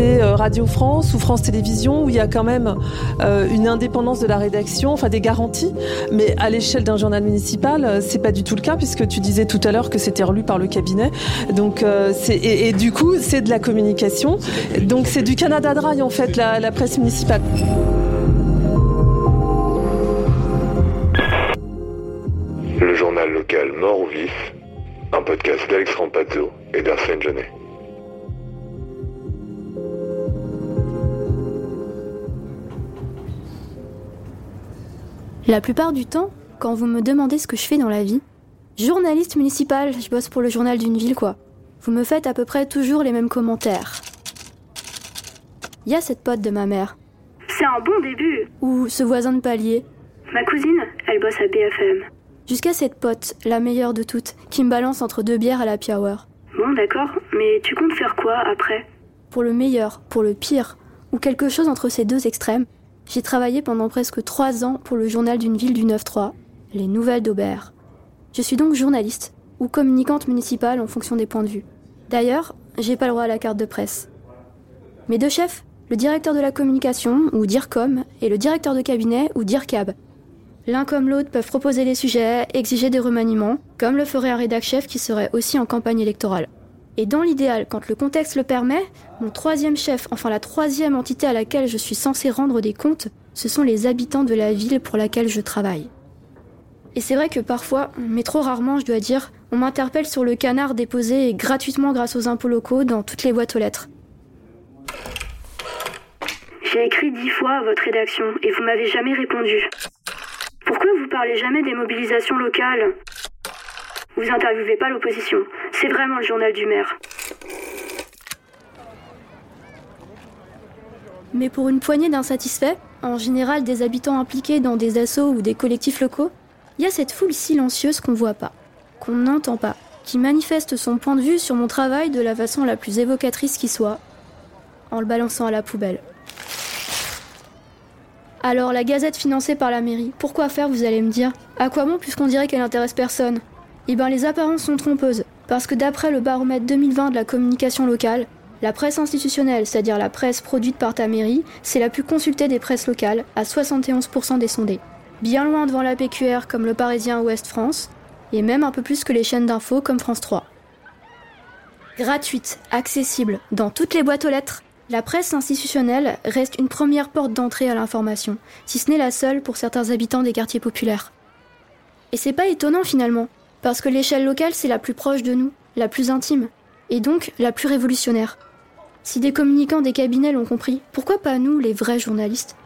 c'est Radio France ou France Télévisions où il y a quand même une indépendance de la rédaction, enfin des garanties. Mais à l'échelle d'un journal municipal, c'est pas du tout le cas puisque tu disais tout à l'heure que c'était relu par le cabinet. Donc et, du coup c'est de la communication. Donc c'est du Canada Dry en fait la, la presse municipale. Le journal local Mort ou Vif, un podcast d'Alex Rampazzo et d'Arsène Genet. La plupart du temps, quand vous me demandez ce que je fais dans la vie, journaliste municipal, je bosse pour le journal d'une ville quoi. Vous me faites à peu près toujours les mêmes commentaires. Il y a cette pote de ma mère. C'est un bon début. Ou ce voisin de palier. Ma cousine, elle bosse à BFM. Jusqu'à cette pote, la meilleure de toutes, qui me balance entre deux bières à la hour. Bon, d'accord, mais tu comptes faire quoi après? Pour le meilleur, pour le pire, ou quelque chose entre ces deux extrêmes, j'ai travaillé pendant presque trois ans pour le journal d'une ville du 9-3, Les Nouvelles d'Aubert. Je suis donc journaliste, ou communicante municipale en fonction des points de vue. D'ailleurs, j'ai pas le droit à la carte de presse. Mes deux chefs, le directeur de la communication, ou DIRCOM, et le directeur de cabinet, ou DIRCAB, L'un comme l'autre peuvent proposer des sujets, exiger des remaniements, comme le ferait un rédac chef qui serait aussi en campagne électorale. Et dans l'idéal, quand le contexte le permet, mon troisième chef, enfin la troisième entité à laquelle je suis censé rendre des comptes, ce sont les habitants de la ville pour laquelle je travaille. Et c'est vrai que parfois, mais trop rarement je dois dire, on m'interpelle sur le canard déposé gratuitement grâce aux impôts locaux dans toutes les boîtes aux lettres. J'ai écrit dix fois à votre rédaction et vous m'avez jamais répondu. Pourquoi vous parlez jamais des mobilisations locales? Vous interviewez pas l'opposition. C'est vraiment le journal du maire. Mais pour une poignée d'insatisfaits, en général des habitants impliqués dans des assauts ou des collectifs locaux, il y a cette foule silencieuse qu'on voit pas, qu'on n'entend pas, qui manifeste son point de vue sur mon travail de la façon la plus évocatrice qui soit, en le balançant à la poubelle. Alors, la gazette financée par la mairie, pourquoi faire, vous allez me dire? À quoi bon, puisqu'on dirait qu'elle intéresse personne? Eh ben, les apparences sont trompeuses. Parce que d'après le baromètre 2020 de la communication locale, la presse institutionnelle, c'est-à-dire la presse produite par ta mairie, c'est la plus consultée des presses locales, à 71% des sondés. Bien loin devant la PQR comme le Parisien Ouest France, et même un peu plus que les chaînes d'infos comme France 3. Gratuite, accessible, dans toutes les boîtes aux lettres, la presse institutionnelle reste une première porte d'entrée à l'information, si ce n'est la seule pour certains habitants des quartiers populaires. Et c'est pas étonnant finalement, parce que l'échelle locale c'est la plus proche de nous, la plus intime, et donc la plus révolutionnaire. Si des communicants des cabinets l'ont compris, pourquoi pas nous, les vrais journalistes?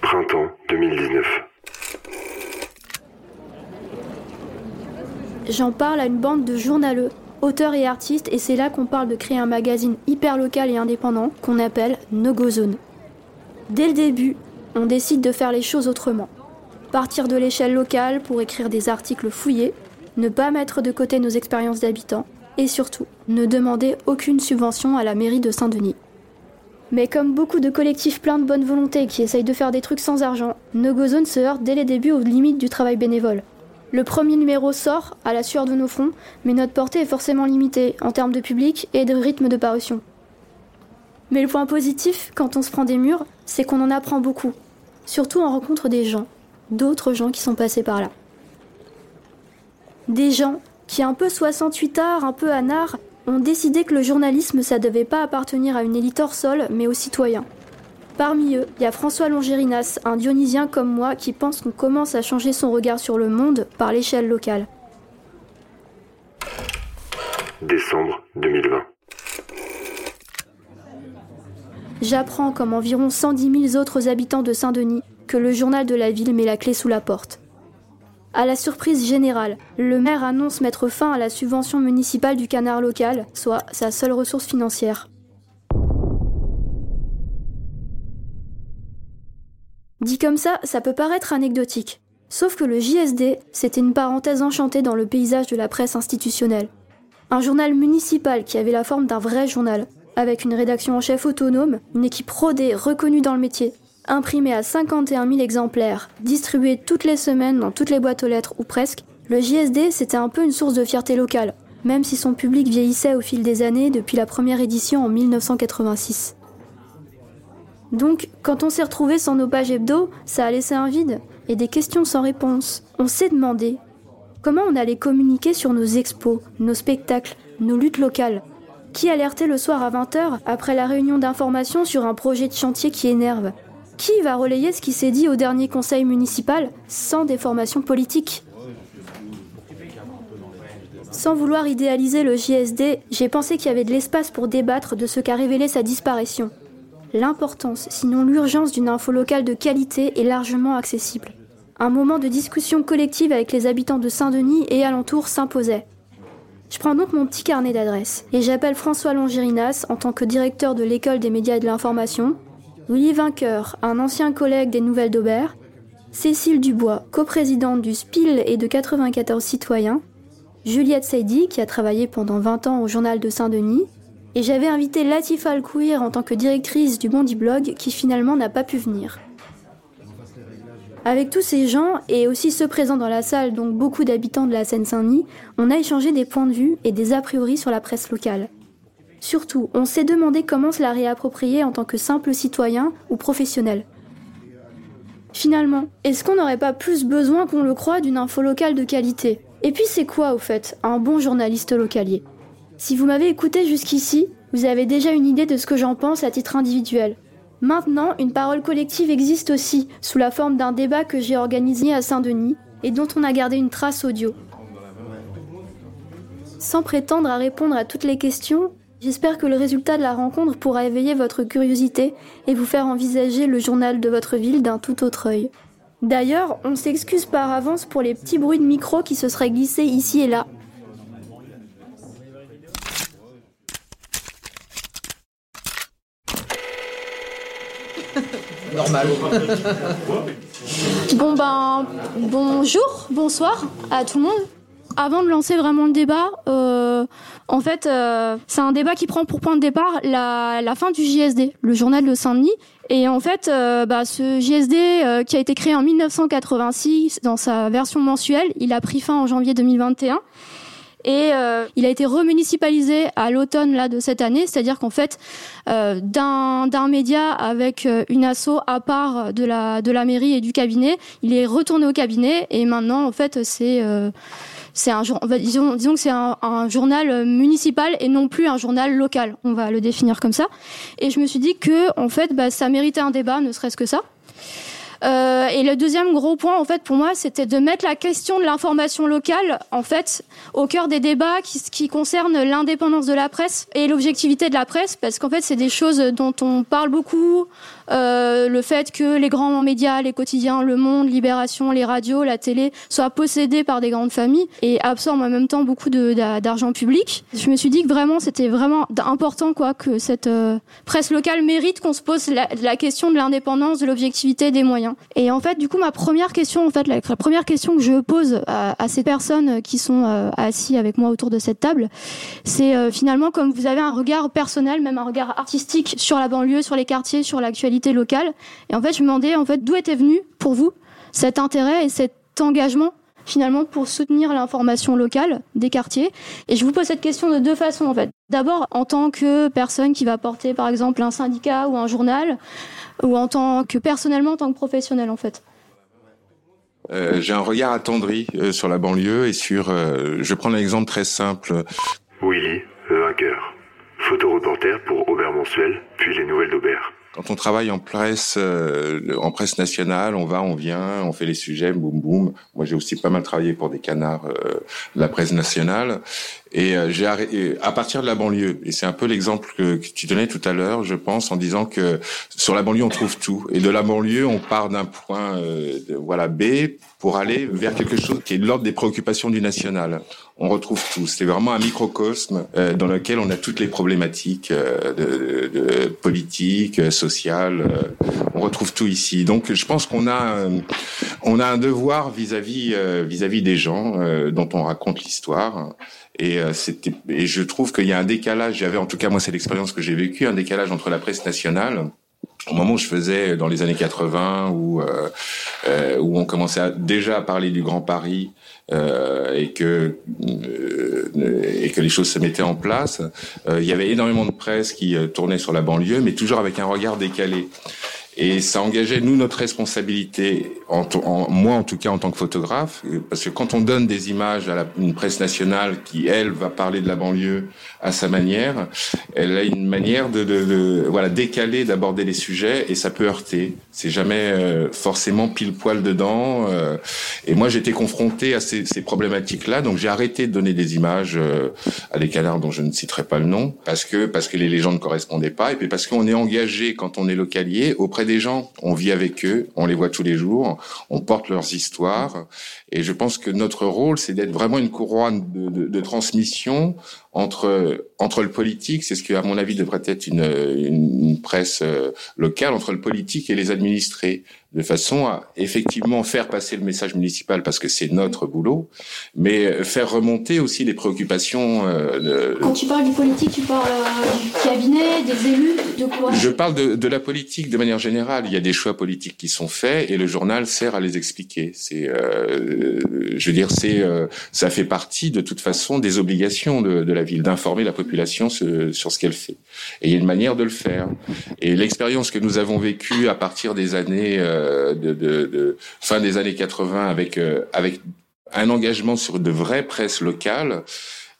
Printemps 2019. J'en parle à une bande de journaleux auteur et artiste, et c'est là qu'on parle de créer un magazine hyper local et indépendant qu'on appelle No Go Zone. Dès le début, on décide de faire les choses autrement. Partir de l'échelle locale pour écrire des articles fouillés, ne pas mettre de côté nos expériences d'habitants, et surtout, ne demander aucune subvention à la mairie de Saint-Denis. Mais comme beaucoup de collectifs pleins de bonne volonté qui essayent de faire des trucs sans argent, No Go Zone se heurte dès les débuts aux limites du travail bénévole. Le premier numéro sort à la sueur de nos fronts, mais notre portée est forcément limitée en termes de public et de rythme de parution. Mais le point positif, quand on se prend des murs, c'est qu'on en apprend beaucoup. Surtout en rencontre des gens, d'autres gens qui sont passés par là. Des gens qui, un peu 68 arts, un peu anards, ont décidé que le journalisme, ça devait pas appartenir à une élite hors sol, mais aux citoyens. Parmi eux, il y a François Longérinas, un dionysien comme moi qui pense qu'on commence à changer son regard sur le monde par l'échelle locale. Décembre 2020. J'apprends, comme environ 110 000 autres habitants de Saint-Denis, que le journal de la ville met la clé sous la porte. À la surprise générale, le maire annonce mettre fin à la subvention municipale du canard local, soit sa seule ressource financière. Dit comme ça, ça peut paraître anecdotique. Sauf que le JSD, c'était une parenthèse enchantée dans le paysage de la presse institutionnelle. Un journal municipal qui avait la forme d'un vrai journal, avec une rédaction en chef autonome, une équipe rodée, reconnue dans le métier, imprimé à 51 000 exemplaires, distribué toutes les semaines dans toutes les boîtes aux lettres ou presque, le JSD c'était un peu une source de fierté locale. même si son public vieillissait au fil des années depuis la première édition en 1986. Donc, quand on s'est retrouvé sans nos pages hebdo, ça a laissé un vide et des questions sans réponse. On s'est demandé comment on allait communiquer sur nos expos, nos spectacles, nos luttes locales. Qui alertait le soir à 20h après la réunion d'information sur un projet de chantier qui énerve? Qui va relayer ce qui s'est dit au dernier conseil municipal sans déformation politique sans vouloir idéaliser le JSD, j'ai pensé qu'il y avait de l'espace pour débattre de ce qu'a révélé sa disparition. L'importance, sinon l'urgence d'une info locale de qualité est largement accessible. Un moment de discussion collective avec les habitants de Saint-Denis et alentours s'imposait. Je prends donc mon petit carnet d'adresses et j'appelle François Longirinas en tant que directeur de l'école des médias et de l'information, Willy Vainqueur, un ancien collègue des Nouvelles d'Aubert, Cécile Dubois, coprésidente du SPIL et de 94 citoyens, Juliette Seydi, qui a travaillé pendant 20 ans au journal de Saint-Denis, et j'avais invité Latifa Al-Kouir en tant que directrice du Bondi Blog, qui finalement n'a pas pu venir. Avec tous ces gens, et aussi ceux présents dans la salle, donc beaucoup d'habitants de la Seine-Saint-Denis, on a échangé des points de vue et des a priori sur la presse locale. Surtout, on s'est demandé comment se la réapproprier en tant que simple citoyen ou professionnel. Finalement, est-ce qu'on n'aurait pas plus besoin qu'on le croit d'une info locale de qualité? Et puis c'est quoi au fait un bon journaliste localier? Si vous m'avez écouté jusqu'ici, vous avez déjà une idée de ce que j'en pense à titre individuel. Maintenant, une parole collective existe aussi, sous la forme d'un débat que j'ai organisé à Saint-Denis et dont on a gardé une trace audio. Sans prétendre à répondre à toutes les questions, j'espère que le résultat de la rencontre pourra éveiller votre curiosité et vous faire envisager le journal de votre ville d'un tout autre œil. D'ailleurs, on s'excuse par avance pour les petits bruits de micro qui se seraient glissés ici et là. Normal. bon ben, bonjour, bonsoir à tout le monde. Avant de lancer vraiment le débat, euh, en fait, euh, c'est un débat qui prend pour point de départ la, la fin du JSD, le journal de Saint-Denis, et en fait, euh, bah, ce JSD euh, qui a été créé en 1986 dans sa version mensuelle, il a pris fin en janvier 2021 et euh, il a été remunicipalisé à l'automne là de cette année, c'est-à-dire qu'en fait d'un d'un média avec une asso à part de la de la mairie et du cabinet, il est retourné au cabinet. Et maintenant en fait c'est c'est un disons, disons que c'est un, journal euh, municipal et non plus un journal local. On va le définir comme ça. Et je me suis dit que en fait, bah, ça méritait un débat, ne serait-ce que ça. Euh, et le deuxième gros point, en fait, pour moi, c'était de mettre la question de l'information locale, en fait, au cœur des débats qui, qui concernent l'indépendance de la presse et l'objectivité de la presse, parce qu'en fait, c'est des choses dont on parle beaucoup, euh, le fait que les grands médias, les quotidiens, Le Monde, Libération, les radios, la télé soient possédés par des grandes familles et absorbent en même temps beaucoup d'argent public. Je me suis dit que vraiment c'était vraiment important quoi que cette euh, presse locale mérite qu'on se pose la, question de l'indépendance, de l'objectivité des moyens. Et en fait, du coup, ma première question, en fait, la, première question que je pose à, ces personnes qui sont euh, assis avec moi autour de cette table, c'est euh, finalement comme vous avez un regard personnel, même un regard artistique sur la banlieue, sur les quartiers, sur l'actualité locale. Et en fait, je me demandais en fait d'où était venu pour vous cet intérêt et cet engagement finalement pour soutenir l'information locale des quartiers? Et je vous pose cette question de deux façons en fait. D'abord en tant que personne qui va porter par exemple un syndicat ou un journal, ou en tant que personnellement en tant que professionnel en fait. Euh, j'ai un regard attendri euh, sur la banlieue et sur. Euh, je prends un exemple très simple. Willy, le hacker, photoreporter pour Aubert Mensuel, puis les Nouvelles d'Aubert. Quand on travaille en presse, euh, en presse nationale, on va, on vient, on fait les sujets, boum boum. Moi, j'ai aussi pas mal travaillé pour des canards euh, la presse nationale. Et euh, j'ai à partir de la banlieue. Et c'est un peu l'exemple que, tu donnais tout à l'heure, je pense, en disant que sur la banlieue on trouve tout. Et de la banlieue, on part d'un point, voilà B, pour aller vers quelque chose qui est de l'ordre des préoccupations du national. On retrouve tout. C'est vraiment un microcosme euh, dans lequel on a toutes les problématiques euh, de, de, politique, euh, sociale. on retrouve tout ici. Donc, je pense qu'on a on a un devoir vis-à-vis vis-à-vis des gens dont on raconte l'histoire. Et, c'était, et je trouve qu'il y a un décalage. J'avais, en tout cas, moi, c'est l'expérience que j'ai vécue, un décalage entre la presse nationale au moment où je faisais dans les années 80 où euh, euh, où on commençait déjà à parler du Grand Paris euh, et que euh, et que les choses se mettaient en place, il y avait énormément de presse qui tournait sur la banlieue, mais toujours avec un regard décalé. Et ça engageait, nous, notre responsabilité, en, en, moi en tout cas en tant que photographe, parce que quand on donne des images à la, une presse nationale qui, elle, va parler de la banlieue à sa manière, elle a une manière de, de, de voilà décaler, d'aborder les sujets, et ça peut heurter. C'est jamais euh, forcément pile poil dedans. Euh, et moi, j'étais confronté à ces, ces problématiques-là, donc j'ai arrêté de donner des images euh, à des canards dont je ne citerai pas le nom, parce que parce que les légendes ne correspondaient pas, et puis parce qu'on est engagé quand on est localier auprès des gens. On vit avec eux, on les voit tous les jours, on porte leurs histoires. Et je pense que notre rôle, c'est d'être vraiment une couronne de, transmission entre entre le politique, c'est ce qui à mon avis devrait être une, une, presse euh, locale entre le politique et les administrés, de façon à effectivement faire passer le message municipal parce que c'est notre boulot, mais faire remonter aussi les préoccupations. Euh, de... Quand tu parles du politique, tu parles euh, du cabinet, des élus, de quoi? Je parle de, de, la politique de manière générale. Il y a des choix politiques qui sont faits et le journal sert à les expliquer. C'est, euh, je veux dire, c'est, euh, ça fait partie de toute façon des obligations de, de la ville d'informer la population sur, sur ce qu'elle fait. Et il y a une manière de le faire. Et l'expérience que nous avons vécue à partir des années euh, de, de, fin des années 80 avec euh, avec un engagement sur de vraies presses locales,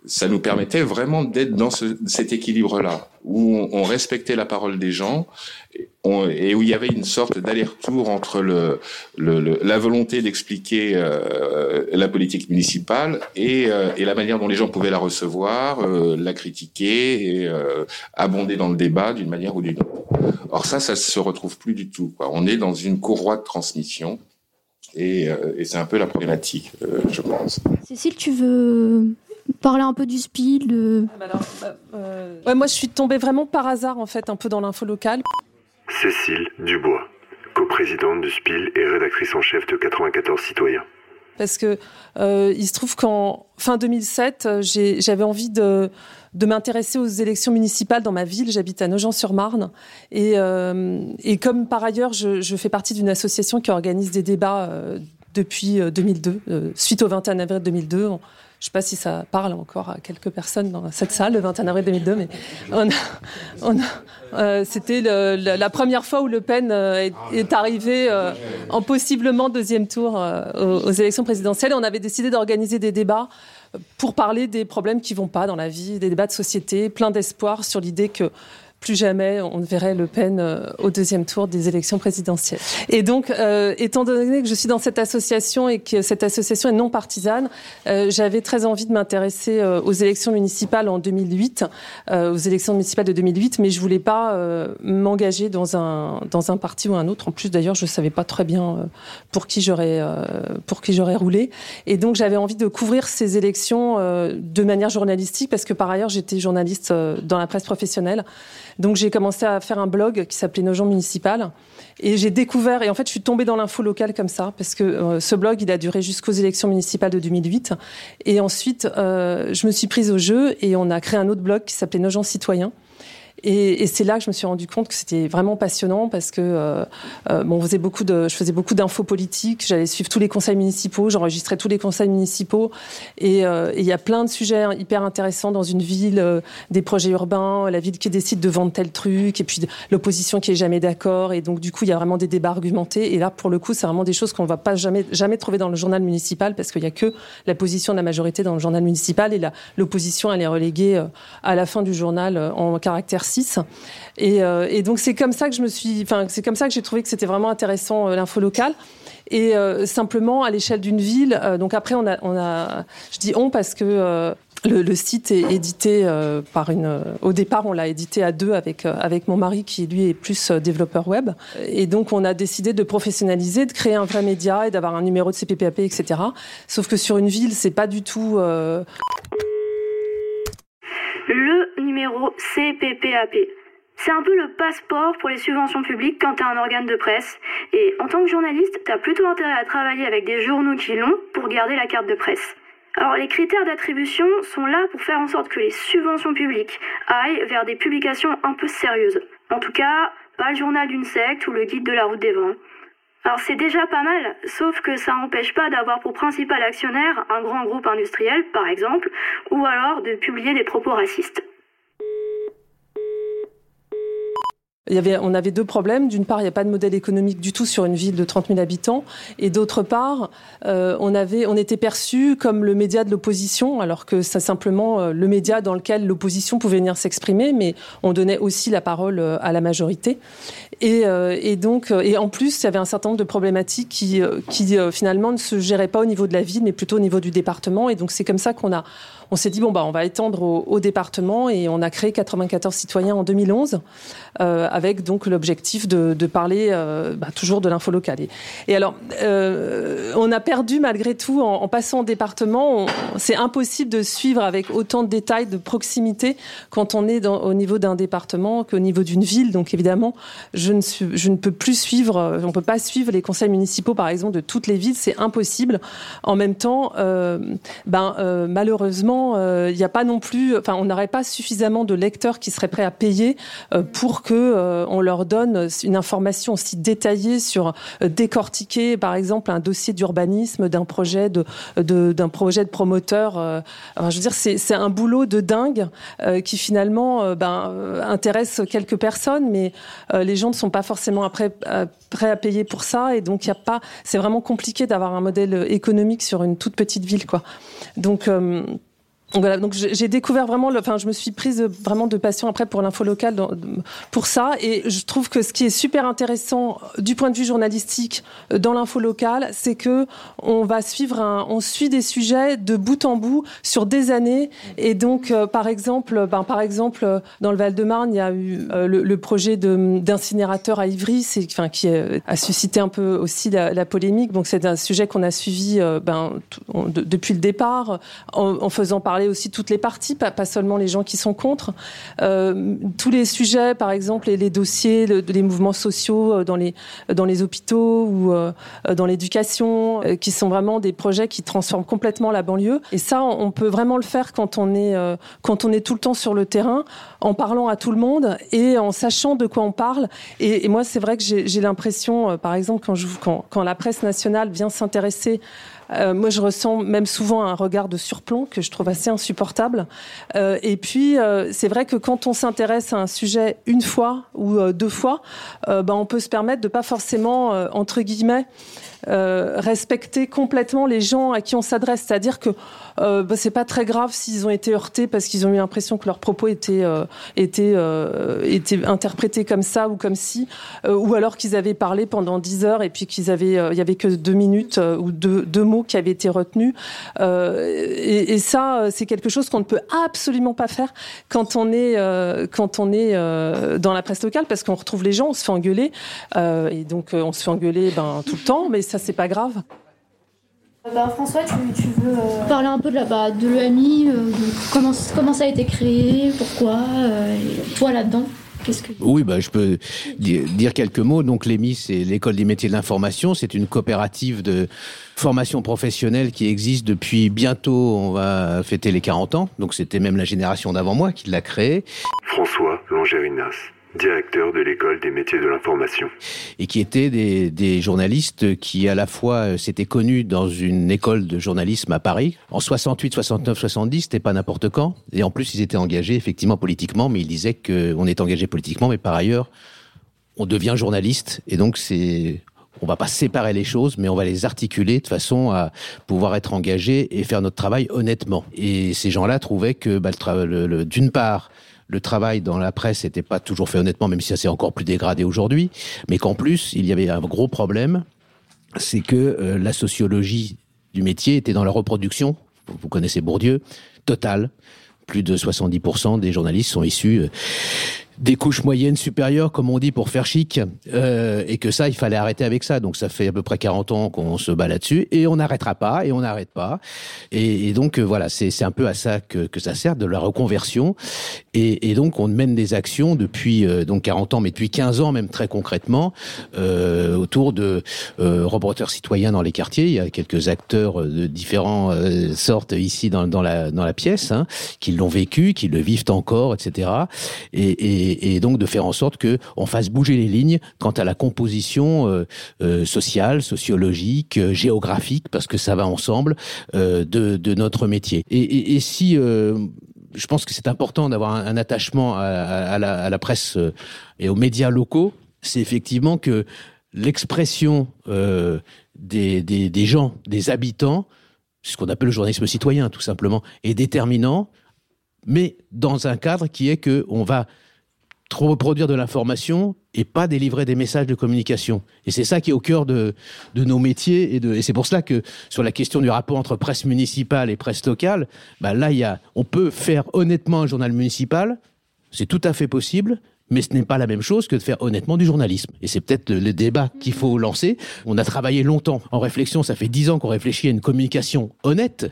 ça nous permettait vraiment d'être dans ce, cet équilibre-là, où on, respectait la parole des gens on, et où il y avait une sorte d'aller-retour entre le, le, le, la volonté d'expliquer euh, la politique municipale et, euh, et, la manière dont les gens pouvaient la recevoir, euh, la critiquer et euh, abonder dans le débat d'une manière ou d'une autre. Or ça, ça se retrouve plus du tout. Quoi. On est dans une courroie de transmission. Et, euh, et c'est un peu la problématique, euh, je pense. Cécile, tu veux parler un peu du SPIL de... Alors, euh, ouais, Moi, je suis tombée vraiment par hasard, en fait, un peu dans l'info locale. Cécile Dubois, coprésidente du SPIL et rédactrice en chef de 94 citoyens. Parce que euh, il se trouve qu'en fin 2007, j'avais envie de, de m'intéresser aux élections municipales dans ma ville. J'habite à Nogent-sur-Marne. Et, euh, et, comme par ailleurs, je, fais partie d'une association qui organise des débats euh, depuis 2002, euh, suite au 21 avril 2002. Je ne sais pas si ça parle encore à quelques personnes dans cette salle, le 21 avril 2002, mais euh, c'était la, première fois où Le Pen euh, est, arrivé euh, en possiblement deuxième tour aux, élections présidentielles. On avait décidé d'organiser des débats pour parler des problèmes qui vont pas dans la vie, des débats de société, plein d'espoir sur l'idée que plus jamais on ne verrait Le Pen euh, au deuxième tour des élections présidentielles. Et donc, euh, étant donné que je suis dans cette association et que cette association est non partisane, euh, j'avais très envie de m'intéresser euh, aux élections municipales en 2008, euh, aux élections municipales de 2008, mais je voulais pas m'engager dans un dans un parti ou un autre. En plus, d'ailleurs, je savais pas très bien pour qui j'aurais pour qui j'aurais roulé. Et donc, j'avais envie de couvrir ces élections de manière journalistique parce que par ailleurs, j'étais journaliste dans la presse professionnelle. Donc j'ai commencé à faire un blog qui s'appelait Nogent Municipal. Et j'ai découvert, et en fait je suis tombée dans l'info locale comme ça, parce que euh, ce blog il a duré jusqu'aux élections municipales de 2008. Et ensuite euh, je me suis prise au jeu et on a créé un autre blog qui s'appelait Nogent Citoyen. Et, c'est là que je me suis rendu compte que c'était vraiment passionnant parce que euh, euh, bon, je faisais beaucoup d'infos politiques, j'allais suivre tous les conseils municipaux, j'enregistrais tous les conseils municipaux, et euh, il y a plein de sujets hyper intéressants dans une ville, des projets urbains, la ville qui décide de vendre tel truc, et puis l'opposition qui est jamais d'accord, et donc du coup il y a vraiment des débats argumentés. Et là pour le coup c'est vraiment des choses qu'on va pas jamais jamais trouver dans le journal municipal parce qu'il y a que la position de la majorité dans le journal municipal. Et l'opposition elle est reléguée à la fin du journal en caractère 6. Et, euh, et donc c'est comme ça que je me suis, enfin c'est comme ça que j'ai trouvé que c'était vraiment intéressant euh, l'info locale. Et euh, simplement à l'échelle d'une ville. Donc après on a, je dis on parce que le, site est édité par une. Au départ, on l'a édité à deux avec avec mon mari qui lui est plus développeur web. Et donc, on a décidé de professionnaliser, de créer un vrai média et d'avoir un numéro de CPPAP, etc. Sauf que sur une ville, c'est pas du tout. Le numéro CPPAP. C'est un peu le passeport pour les subventions publiques quand tu as un organe de presse. Et en tant que journaliste, tu as plutôt intérêt à travailler avec des journaux qui l'ont pour garder la carte de presse. Alors les critères d'attribution sont là pour faire en sorte que les subventions publiques aillent vers des publications un peu sérieuses. En tout cas, pas le journal d'une secte ou le guide de la route des vents. Alors c'est déjà pas mal, sauf que ça n'empêche pas d'avoir pour principal actionnaire un grand groupe industriel, par exemple, ou alors de publier des propos racistes. Il y avait, on avait deux problèmes. D'une part, il n'y a pas de modèle économique du tout sur une ville de 30 000 habitants. Et d'autre part, euh, on, était perçu comme le média de l'opposition, alors que c'est simplement euh, le média dans lequel l'opposition pouvait venir s'exprimer, mais on donnait aussi la parole euh, à la majorité. Et, donc, et en plus, il y avait un certain nombre de problématiques qui finalement ne se géraient pas au niveau de la ville, mais plutôt au niveau du département. Et donc, c'est comme ça qu'on a on s'est dit bon bah on va étendre au, département et on a créé 94 citoyens en 2011 euh, avec donc l'objectif de, parler euh, bah, toujours de l'info locale. Et, alors euh, on a perdu malgré tout en, passant au département. C'est impossible de suivre avec autant de détails, de proximité quand on est au niveau d'un département qu'au niveau d'une ville. Donc évidemment, je ne, je ne peux plus suivre, on peut pas suivre les conseils municipaux par exemple de toutes les villes, c'est impossible. En même temps, ben malheureusement il euh, n'y a pas non plus, enfin, on n'aurait pas suffisamment de lecteurs qui seraient prêts à payer euh, pour que euh, on leur donne une information aussi détaillée sur décortiquer, par exemple, un dossier d'urbanisme d'un projet de, d'un projet de promoteur. je veux dire, c'est un boulot de dingue qui finalement ben, intéresse quelques personnes, mais les gens ne sont pas forcément prêts à payer pour ça, et donc il y a pas. C'est vraiment compliqué d'avoir un modèle économique sur une toute petite ville, quoi. Donc voilà, donc j'ai découvert vraiment, enfin, je me suis prise vraiment de passion après pour l'info locale pour ça, et je trouve que ce qui est super intéressant du point de vue journalistique euh, dans l'info locale, c'est que on va suivre, un, on suit des sujets de bout en bout sur des années, et donc euh, par exemple, ben, par exemple dans le Val-de-Marne, il y a eu euh, le, projet d'incinérateur à Ivry, c'est, enfin, qui a suscité un peu aussi la, polémique. Donc c'est un sujet qu'on a suivi ben, depuis le départ, en, faisant parler aussi toutes les parties, pas, seulement les gens qui sont contre. Euh, tous les sujets, par exemple, et les dossiers, les mouvements sociaux euh, dans les, dans les hôpitaux ou euh, dans l'éducation, qui sont vraiment des projets qui transforment complètement la banlieue. Et ça, on peut vraiment le faire quand on est, quand on est tout le temps sur le terrain, en parlant à tout le monde et en sachant de quoi on parle. Et, moi, c'est vrai que j'ai l'impression, par exemple, quand, quand la presse nationale vient s'intéresser euh, moi, je ressens même souvent un regard de surplomb que je trouve assez insupportable. Euh, et puis, euh, c'est vrai que quand on s'intéresse à un sujet une fois ou deux fois, ben, on peut se permettre de pas forcément, entre guillemets, respecter complètement les gens à qui on s'adresse. C'est-à-dire que euh, bah, c'est pas très grave s'ils ont été heurtés parce qu'ils ont eu l'impression que leurs propos étaient euh, étaient euh, étaient interprétés comme ça ou comme si, euh, ou alors qu'ils avaient parlé pendant dix heures et puis qu'ils avaient avait que deux minutes ou deux, deux mots qui avaient été retenus. Et, et, ça, c'est quelque chose qu'on ne peut absolument pas faire quand on est quand on est dans la presse locale parce qu'on retrouve les gens, on se fait engueuler et donc on se fait engueuler ben tout le temps, mais ça c'est pas grave. Bah, François, tu, veux euh, parler un peu de, la, bah, de l'EMI, euh, comment, comment ça a été créé, pourquoi, euh, toi là-dedans que... Oui, bah, je peux dire quelques mots. Donc l'EMI, c'est l'école des métiers de l'information. C'est une coopérative de formation professionnelle qui existe depuis bientôt, on va fêter les 40 ans. Donc c'était même la génération d'avant moi qui l'a créée. François Langerinas directeur de l'école des métiers de l'information. Et qui étaient des, journalistes qui à la fois euh, s'étaient connus dans une école de journalisme à Paris en 68, 69, 70, c'était pas n'importe quand. Et en plus, ils étaient engagés effectivement politiquement, mais ils disaient qu'on est engagé politiquement, mais par ailleurs, on devient journaliste. Et donc, c'est on va pas séparer les choses, mais on va les articuler de façon à pouvoir être engagé et faire notre travail honnêtement. Et ces gens-là trouvaient que, bah, d'une part, le travail dans la presse n'était pas toujours fait honnêtement, même si ça s'est encore plus dégradé aujourd'hui, mais qu'en plus, il y avait un gros problème, c'est que euh, la sociologie du métier était dans la reproduction, vous connaissez Bourdieu, totale. Plus de 70% des journalistes sont issus euh, des couches moyennes supérieures, comme on dit, pour faire chic, euh, et que ça, il fallait arrêter avec ça. Donc ça fait à peu près 40 ans qu'on se bat là-dessus, et on n'arrêtera pas, et on n'arrête pas. Et, donc euh, voilà, c'est un peu à ça que, que ça sert, de la reconversion. Et, et donc on mène des actions depuis euh, donc 40 ans, mais depuis 15 ans même très concrètement, euh, autour de euh, citoyens dans les quartiers. Il y a quelques acteurs de différentes sortes ici dans, dans, la, dans la pièce, hein, qui l'ont vécu, qui le vivent encore, etc. Et, et et, donc de faire en sorte que on fasse bouger les lignes quant à la composition euh, euh, sociale, sociologique, euh, géographique, parce que ça va ensemble de, de, notre métier. Et, si je pense que c'est important d'avoir un, attachement à, la, presse et aux médias locaux, c'est effectivement que l'expression des, des, des gens, des habitants, ce qu'on appelle le journalisme citoyen, tout simplement, est déterminant, mais dans un cadre qui est que on va trop reproduire de l'information et pas délivrer des messages de communication. Et c'est ça qui est au cœur de, nos métiers. Et, c'est pour cela que sur la question du rapport entre presse municipale et presse locale, bah là, y a, on peut faire honnêtement un journal municipal, c'est tout à fait possible, mais ce n'est pas la même chose que de faire honnêtement du journalisme. Et c'est peut-être le, débat qu'il faut lancer. On a travaillé longtemps en réflexion, ça fait dix ans qu'on réfléchit à une communication honnête,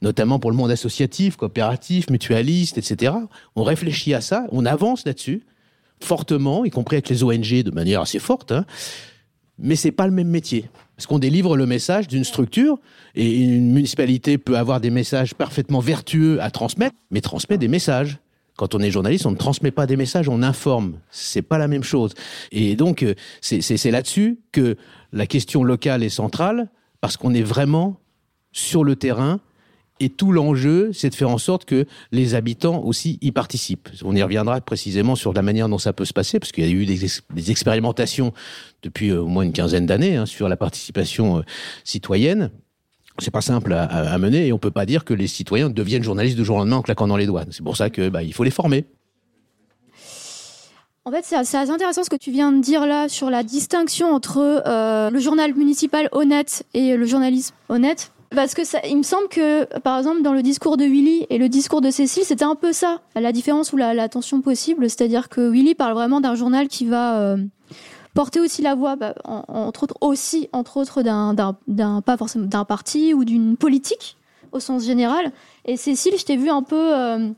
notamment pour le monde associatif, coopératif, mutualiste, etc. On réfléchit à ça, on avance là-dessus fortement, y compris avec les ONG de manière assez forte, hein, mais c'est pas le même métier. Parce qu'on délivre le message d'une structure, et une municipalité peut avoir des messages parfaitement vertueux à transmettre, mais transmet des messages. Quand on est journaliste, on ne transmet pas des messages, on informe. C'est pas la même chose. Et donc, euh, c'est là-dessus que la question locale est centrale, parce qu'on est vraiment sur le terrain et tout l'enjeu, c'est de faire en sorte que les habitants aussi y participent. On y reviendra précisément sur la manière dont ça peut se passer, parce qu'il y a eu des, expérimentations depuis euh, au moins une quinzaine d'années hein, sur la participation euh, citoyenne. C'est pas simple à, mener et on peut pas dire que les citoyens deviennent journalistes du jour au lendemain en claquant dans les doigts. C'est pour ça que bah, il faut les former. En fait, c'est assez intéressant ce que tu viens de dire là sur la distinction entre euh, le journal municipal honnête et le journalisme honnête. Parce que ça, il me semble que, par exemple, dans le discours de Willy et le discours de Cécile, c'était un peu ça, la différence ou la, tension possible. C'est-à-dire que Willy parle vraiment d'un journal qui va euh, porter aussi la voix, bah, entre autres aussi, entre autres, d'un, d'un, pas forcément d'un parti ou d'une politique au sens général. Et Cécile, je t'ai vu un peu. Euh,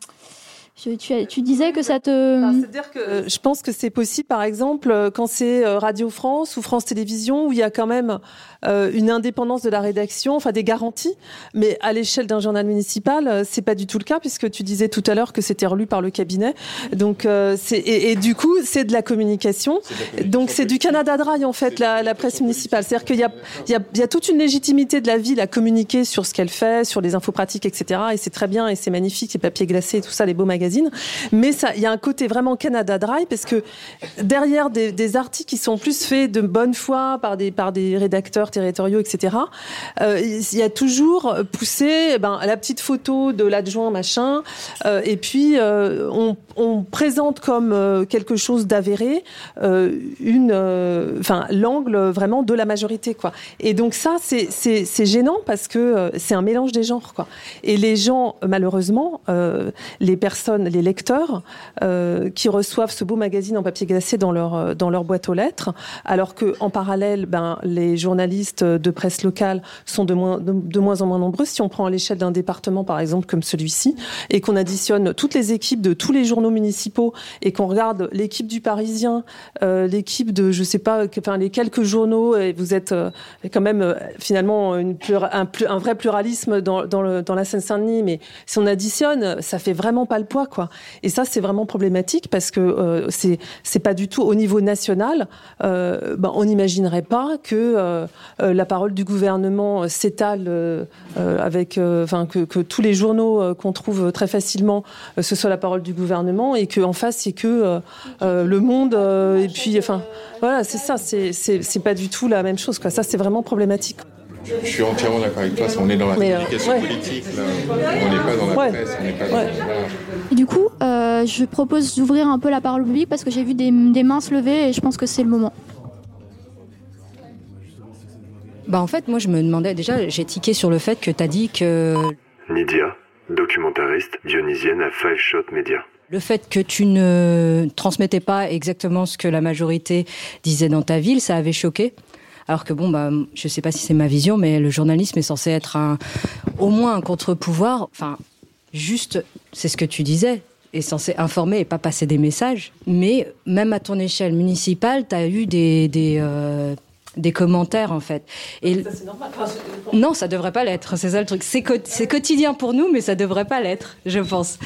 tu, tu, disais que ça te. C'est-à-dire que je pense que c'est possible, par exemple, quand c'est euh, Radio France ou France Télévisions, où il y a quand même euh, une indépendance de la rédaction, enfin des garanties. Mais à l'échelle d'un journal municipal, euh, c'est pas du tout le cas puisque tu disais tout à l'heure que c'était relu par le cabinet. Donc euh, c'est et, du coup c'est de la communication. Donc c'est du Canada Dry en fait la, la presse municipale. C'est-à-dire qu'il y a, il y, a, il y a toute une légitimité de la ville à communiquer sur ce qu'elle fait, sur les infos pratiques, etc. Et c'est très bien et c'est magnifique, les papiers glacés et tout ça, les beaux magazines. Mais il y a un côté vraiment Canada Dry parce que derrière des, articles qui sont plus faits de bonne foi par des par des rédacteurs territoriaux, etc. Euh, il y a toujours poussé eh ben, la petite photo de l'adjoint machin, euh, et puis euh, on, présente comme quelque chose d'avéré une, enfin l'angle vraiment de la majorité, quoi. Et donc ça, c'est gênant parce que c'est un mélange des genres, quoi. Et les gens, malheureusement, les personnes, les lecteurs qui reçoivent ce beau magazine en papier glacé dans leur dans leur boîte aux lettres, alors que en parallèle, ben les journalistes de presse locale sont de moins, de, moins en moins nombreux. Si on prend à l'échelle d'un département, par exemple, comme celui-ci, et qu'on additionne toutes les équipes de tous les journaux municipaux et qu'on regarde l'équipe du Parisien, euh, l'équipe de, je sais pas, enfin les quelques journaux, et vous êtes euh, quand même euh, finalement un, vrai pluralisme dans, dans la Seine-Saint-Denis, mais si on additionne, ça fait vraiment pas le poids, Et ça, c'est vraiment problématique parce que euh, c'est pas du tout au niveau national. Euh, ben, on n'imaginerait pas que euh, la parole du gouvernement s'étale avec, enfin que, que, tous les journaux qu'on trouve très facilement, ce soit la parole du gouvernement et qu'en face c'est que le Monde et puis enfin voilà c'est ça, c'est pas du tout la même chose quoi. Ça c'est vraiment problématique. Je suis entièrement d'accord avec toi. On est dans la communication politique, on n'est pas dans la presse, on n'est pas dans Et du coup, je propose d'ouvrir un peu la parole publique parce que j'ai vu des, des mains se lever et je pense que c'est le moment. Bah en fait, moi je me demandais déjà, j'ai tiqué sur le fait que tu as dit que... Nidia, documentariste dionysienne à Five Shot Media. Le fait que tu ne transmettais pas exactement ce que la majorité disait dans ta ville, ça avait choqué. Alors que bon, bah, je sais pas si c'est ma vision, mais le journalisme est censé être un, au moins un contre-pouvoir. Enfin, juste, c'est ce que tu disais, est censé informer et pas passer des messages. Mais même à ton échelle municipale, tu as eu des, des, euh, des commentaires en fait. Et ça, c'est normal. non, ça devrait pas l'être. C'est ça le truc. C'est, quotidien pour nous, mais ça devrait pas l'être, je pense.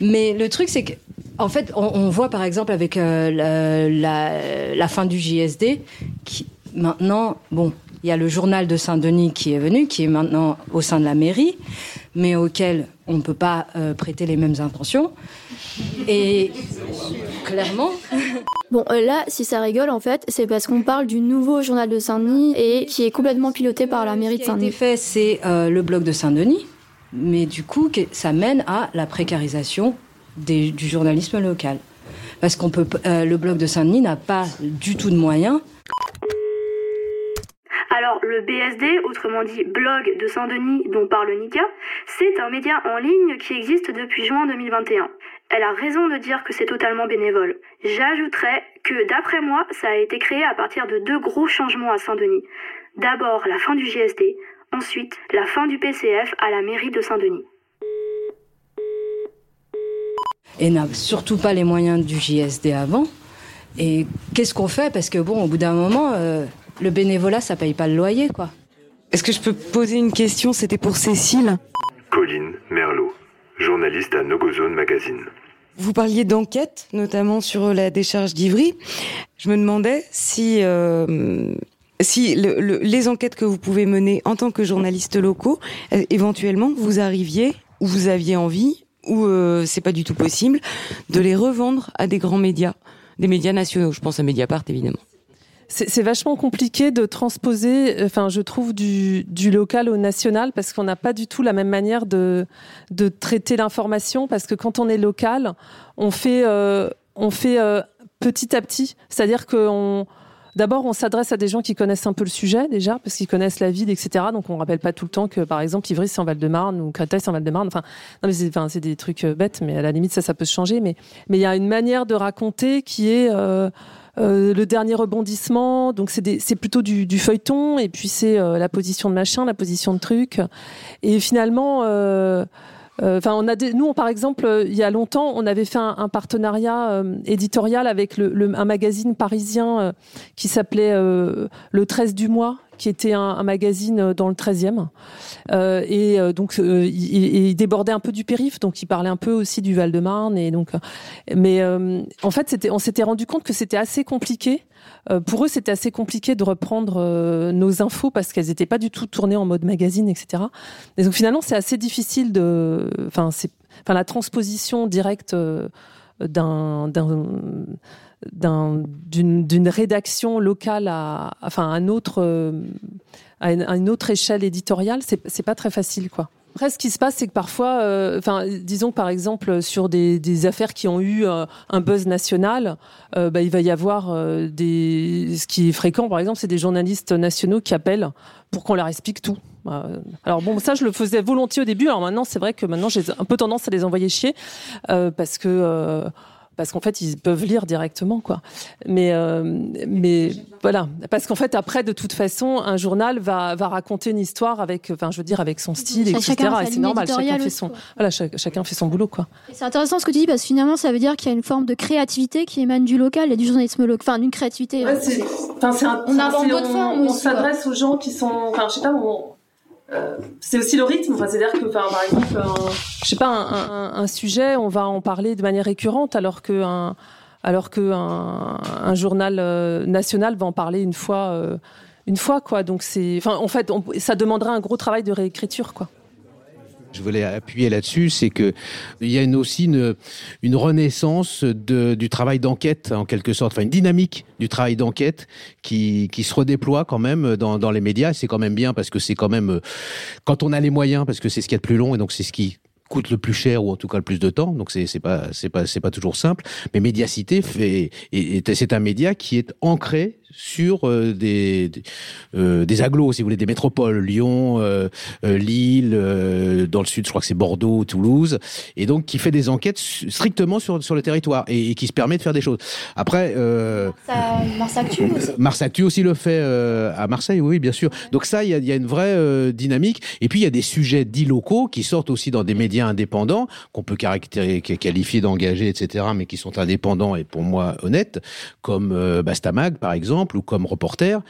Mais le truc, c'est que en fait, on, voit par exemple avec euh, la, la, fin du JSD, qui maintenant, bon, il y a le journal de Saint-Denis qui est venu, qui est maintenant au sein de la mairie, mais auquel on ne peut pas euh, prêter les mêmes intentions. Et clairement. Bon, euh, là, si ça rigole, en fait, c'est parce qu'on parle du nouveau journal de Saint-Denis et qui est complètement piloté par la mairie de Saint-Denis. Été fait, c'est euh, le blog de Saint-Denis, mais du coup, ça mène à la précarisation du journalisme local. Parce qu'on peut, le blog de Saint-Denis n'a pas du tout de moyens le BSD, autrement dit Blog de Saint-Denis dont parle Nika, c'est un média en ligne qui existe depuis juin 2021. Elle a raison de dire que c'est totalement bénévole. J'ajouterais que d'après moi, ça a été créé à partir de deux gros changements à Saint-Denis. D'abord la fin du JSD, ensuite la fin du PCF à la mairie de Saint-Denis. Et n'a surtout pas les moyens du JSD avant. Et qu'est-ce qu'on fait? Parce que bon, au bout d'un moment, euh, le bénévolat, ça paye pas le loyer, quoi. Est-ce que je peux poser une question? C'était pour Cécile. Colline Merlot, journaliste à Nogozone Magazine. Vous parliez d'enquête, notamment sur la décharge d'Ivry. Je me demandais si, euh, si les enquêtes que vous pouvez mener en tant que journaliste locaux, euh, éventuellement, vous arriviez ou vous aviez envie, ou euh, c'est pas du tout possible, de les revendre à des grands médias, des médias nationaux. Je pense à Mediapart, évidemment. C'est vachement compliqué de transposer, enfin, je trouve, du, local au national parce qu'on n'a pas du tout la même manière de, traiter l'information. Parce que quand on est local, on fait, euh, on fait euh, petit à petit. C'est-à-dire qu'on. D'abord, on s'adresse à des gens qui connaissent un peu le sujet déjà, parce qu'ils connaissent la ville, etc. Donc, on rappelle pas tout le temps que, par exemple, Ivry c'est en Val-de-Marne ou Créteil c'est en Val-de-Marne. Enfin, c'est, des trucs euh, bêtes, mais à la limite, ça, ça peut se changer. Mais il y a une manière de raconter qui est euh, le dernier rebondissement, donc c'est plutôt du, feuilleton, et puis c'est euh, la position de machin, la position de truc. Et finalement, euh, enfin, on a nous, par exemple, il y a longtemps, on avait fait un, partenariat éditorial avec le, un magazine parisien qui s'appelait Le 13 du mois, qui était un, magazine dans le 13e. Euh, et donc, il, débordait un peu du périph', donc il parlait un peu aussi du Val-de-Marne. Et donc, mais en fait, on s'était rendu compte que c'était assez compliqué. Pour eux, c'était assez compliqué de reprendre nos infos parce qu'elles n'étaient pas du tout tournées en mode magazine, etc. Et donc, finalement, c'est assez difficile de, enfin, la transposition directe d'un d'une rédaction locale à, enfin, un autre, euh, à, une, autre échelle éditoriale, c'est pas très facile, quoi. Après, ce qui se passe, c'est que parfois, euh, enfin, disons par exemple sur des, des affaires qui ont eu euh, un buzz national, bah, il va y avoir des, ce qui est fréquent, par exemple, c'est des journalistes nationaux qui appellent pour qu'on leur explique tout. Alors bon, ça je le faisais volontiers au début. Alors maintenant, c'est vrai que maintenant j'ai un peu tendance à les envoyer chier parce que parce qu'en fait ils peuvent lire directement quoi. Mais euh, mais voilà, parce qu'en fait après de toute façon un journal va va raconter une histoire avec, enfin je veux dire avec son style etc. Et c'est normal, chacun fait son voilà chacun fait son boulot quoi. C'est intéressant ce que tu dis parce que finalement ça veut dire qu'il y a une forme de créativité qui émane du local et du journalisme local, enfin d'une créativité. Ouais, on invente d'autres formes. On, s'adresse aux gens qui sont, enfin je sais pas, on, euh, c'est aussi le rythme. c'est-à-dire que, par exemple, un, je sais pas, un, sujet, on va en parler de manière récurrente, alors que un, alors que un, journal euh, national va en parler une fois, euh, une fois, quoi. Donc c'est, en fait, ça demanderait un gros travail de réécriture, quoi je voulais appuyer là-dessus, c'est que il y a une, aussi une, une renaissance de, du travail d'enquête en quelque sorte, enfin une dynamique du travail d'enquête qui, qui se redéploie quand même dans, dans les médias. C'est quand même bien parce que c'est quand même quand on a les moyens, parce que c'est ce qui est le plus long et donc c'est ce qui coûte le plus cher ou en tout cas le plus de temps. Donc c'est c'est pas c'est pas c'est pas toujours simple. Mais Médiacité c'est un média qui est ancré sur euh, des des, euh, des agglos, si vous voulez, des métropoles, Lyon, euh, Lille, dans le sud, je crois que c'est Bordeaux, Toulouse, et donc qui fait des enquêtes strictement sur sur le territoire et, qui se permet de faire des choses. Après, Mars Actu aussi. Mars Actu aussi le fait à Marseille, oui, bien sûr. Donc ça, il y a, y a une vraie dynamique. Et puis il y a des sujets dits locaux qui sortent aussi dans des médias indépendants qu'on peut qualifier d'engagés, etc., mais qui sont indépendants et pour moi honnêtes, comme Bastamag par exemple exemple, ou comme reporters,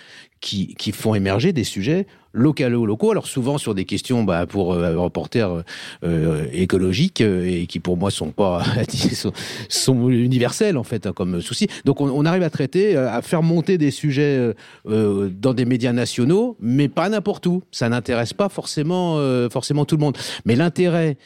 qui, qui font émerger des sujets locaux locaux. Alors souvent sur des questions bah, pour euh, reporters euh, écologiques euh, et qui pour moi sont pas sont, universels en fait hein, comme souci. Donc on, on, arrive à traiter, à faire monter des sujets euh, dans des médias nationaux, mais pas n'importe où. Ça n'intéresse pas forcément forcément tout le monde. Mais l'intérêt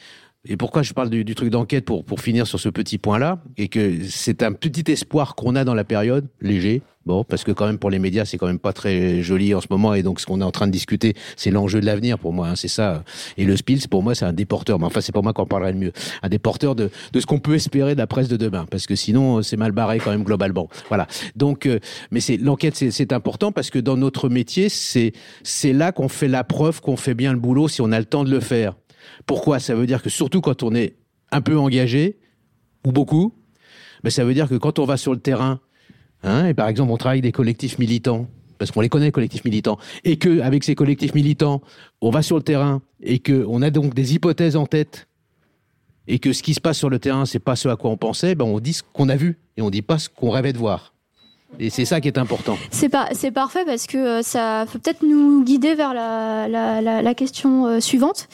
et pourquoi je parle du, du truc d'enquête pour, pour finir sur ce petit point-là, et que c'est un petit espoir qu'on a dans la période, léger, Bon, parce que quand même pour les médias, c'est quand même pas très joli en ce moment, et donc ce qu'on est en train de discuter, c'est l'enjeu de l'avenir pour moi. Hein, c'est ça. Et le Spills, pour moi, c'est un déporteur. Mais enfin, c'est pour moi qu'on parlerait le mieux. Un déporteur de, de ce qu'on peut espérer de la presse de demain, parce que sinon, c'est mal barré quand même globalement. Voilà. Donc, euh, mais c'est l'enquête, c'est important parce que dans notre métier, c'est c'est là qu'on fait la preuve qu'on fait bien le boulot si on a le temps de le faire. Pourquoi Ça veut dire que surtout quand on est un peu engagé ou beaucoup, ben ça veut dire que quand on va sur le terrain Hein, et par exemple, on travaille avec des collectifs militants, parce qu'on les connaît, les collectifs militants, et que avec ces collectifs militants, on va sur le terrain et que on a donc des hypothèses en tête et que ce qui se passe sur le terrain, c'est pas ce à quoi on pensait, ben on dit ce qu'on a vu et on dit pas ce qu'on rêvait de voir. Et c'est ça qui est important. C'est pas, parfait parce que euh, ça peut peut-être nous guider vers la question euh, suivante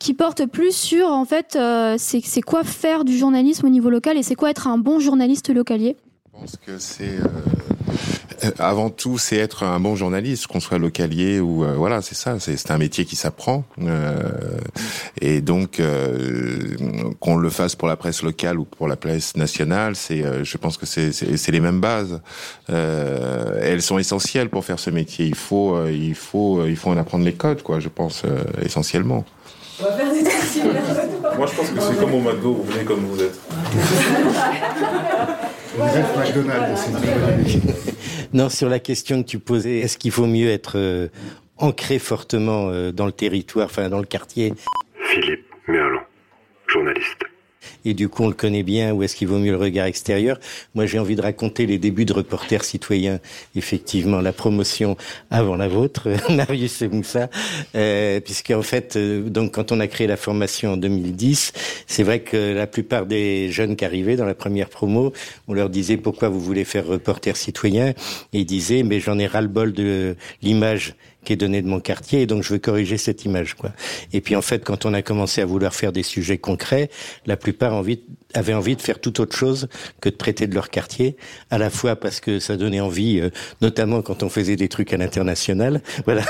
qui porte plus sur en fait euh, c'est, quoi faire du journalisme au niveau local et c'est quoi être un bon journaliste localier? Je pense que c'est euh, avant tout, c'est être un bon journaliste, qu'on soit localier ou euh, voilà, c'est ça. C'est un métier qui s'apprend euh, et donc euh, qu'on le fasse pour la presse locale ou pour la presse nationale, c'est, euh, je pense que c'est les mêmes bases. elles sont essentielles pour faire ce métier. Il faut, il faut, il faut en apprendre les codes, quoi. Je pense essentiellement. On va faire des Moi, je pense que c'est comme au McDo, vous venez comme vous êtes. non, sur la question que tu posais, est-ce qu'il faut mieux être euh, ancré fortement euh, dans le territoire, enfin dans le quartier? Philippe Merlon, journaliste et du coup on le connaît bien, ou est-ce qu'il vaut mieux le regard extérieur. Moi j'ai envie de raconter les débuts de reporter citoyen, effectivement la promotion avant la vôtre, Marius et Moussa, euh, puisque en fait, euh, donc quand on a créé la formation en 2010, c'est vrai que la plupart des jeunes qui arrivaient dans la première promo, on leur disait pourquoi vous voulez faire reporter citoyen, et ils disaient mais j'en ai ras-le-bol de l'image qui est donné de mon quartier, et donc je veux corriger cette image. Quoi. Et puis en fait, quand on a commencé à vouloir faire des sujets concrets, la plupart envie, avaient envie de faire tout autre chose que de traiter de leur quartier, à la fois parce que ça donnait envie, euh, notamment quand on faisait des trucs à l'international, voilà.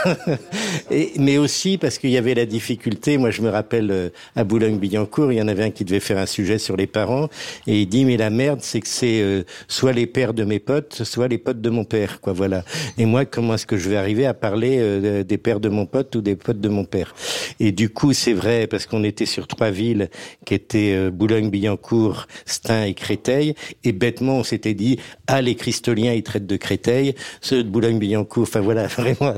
mais aussi parce qu'il y avait la difficulté. Moi, je me rappelle euh, à Boulogne-Billancourt, il y en avait un qui devait faire un sujet sur les parents, et il dit mais la merde, c'est que c'est euh, soit les pères de mes potes, soit les potes de mon père, quoi. Voilà. Et moi, comment est-ce que je vais arriver à parler euh, des pères de mon pote ou des potes de mon père? Et du coup, c'est vrai parce qu'on était sur trois villes qui étaient euh, Boulogne-Billancourt, Stein et Créteil. Et bêtement, on s'était dit ah les Cristoliens ils traitent de Créteil, ceux de Boulogne-Billancourt. Enfin voilà, vraiment.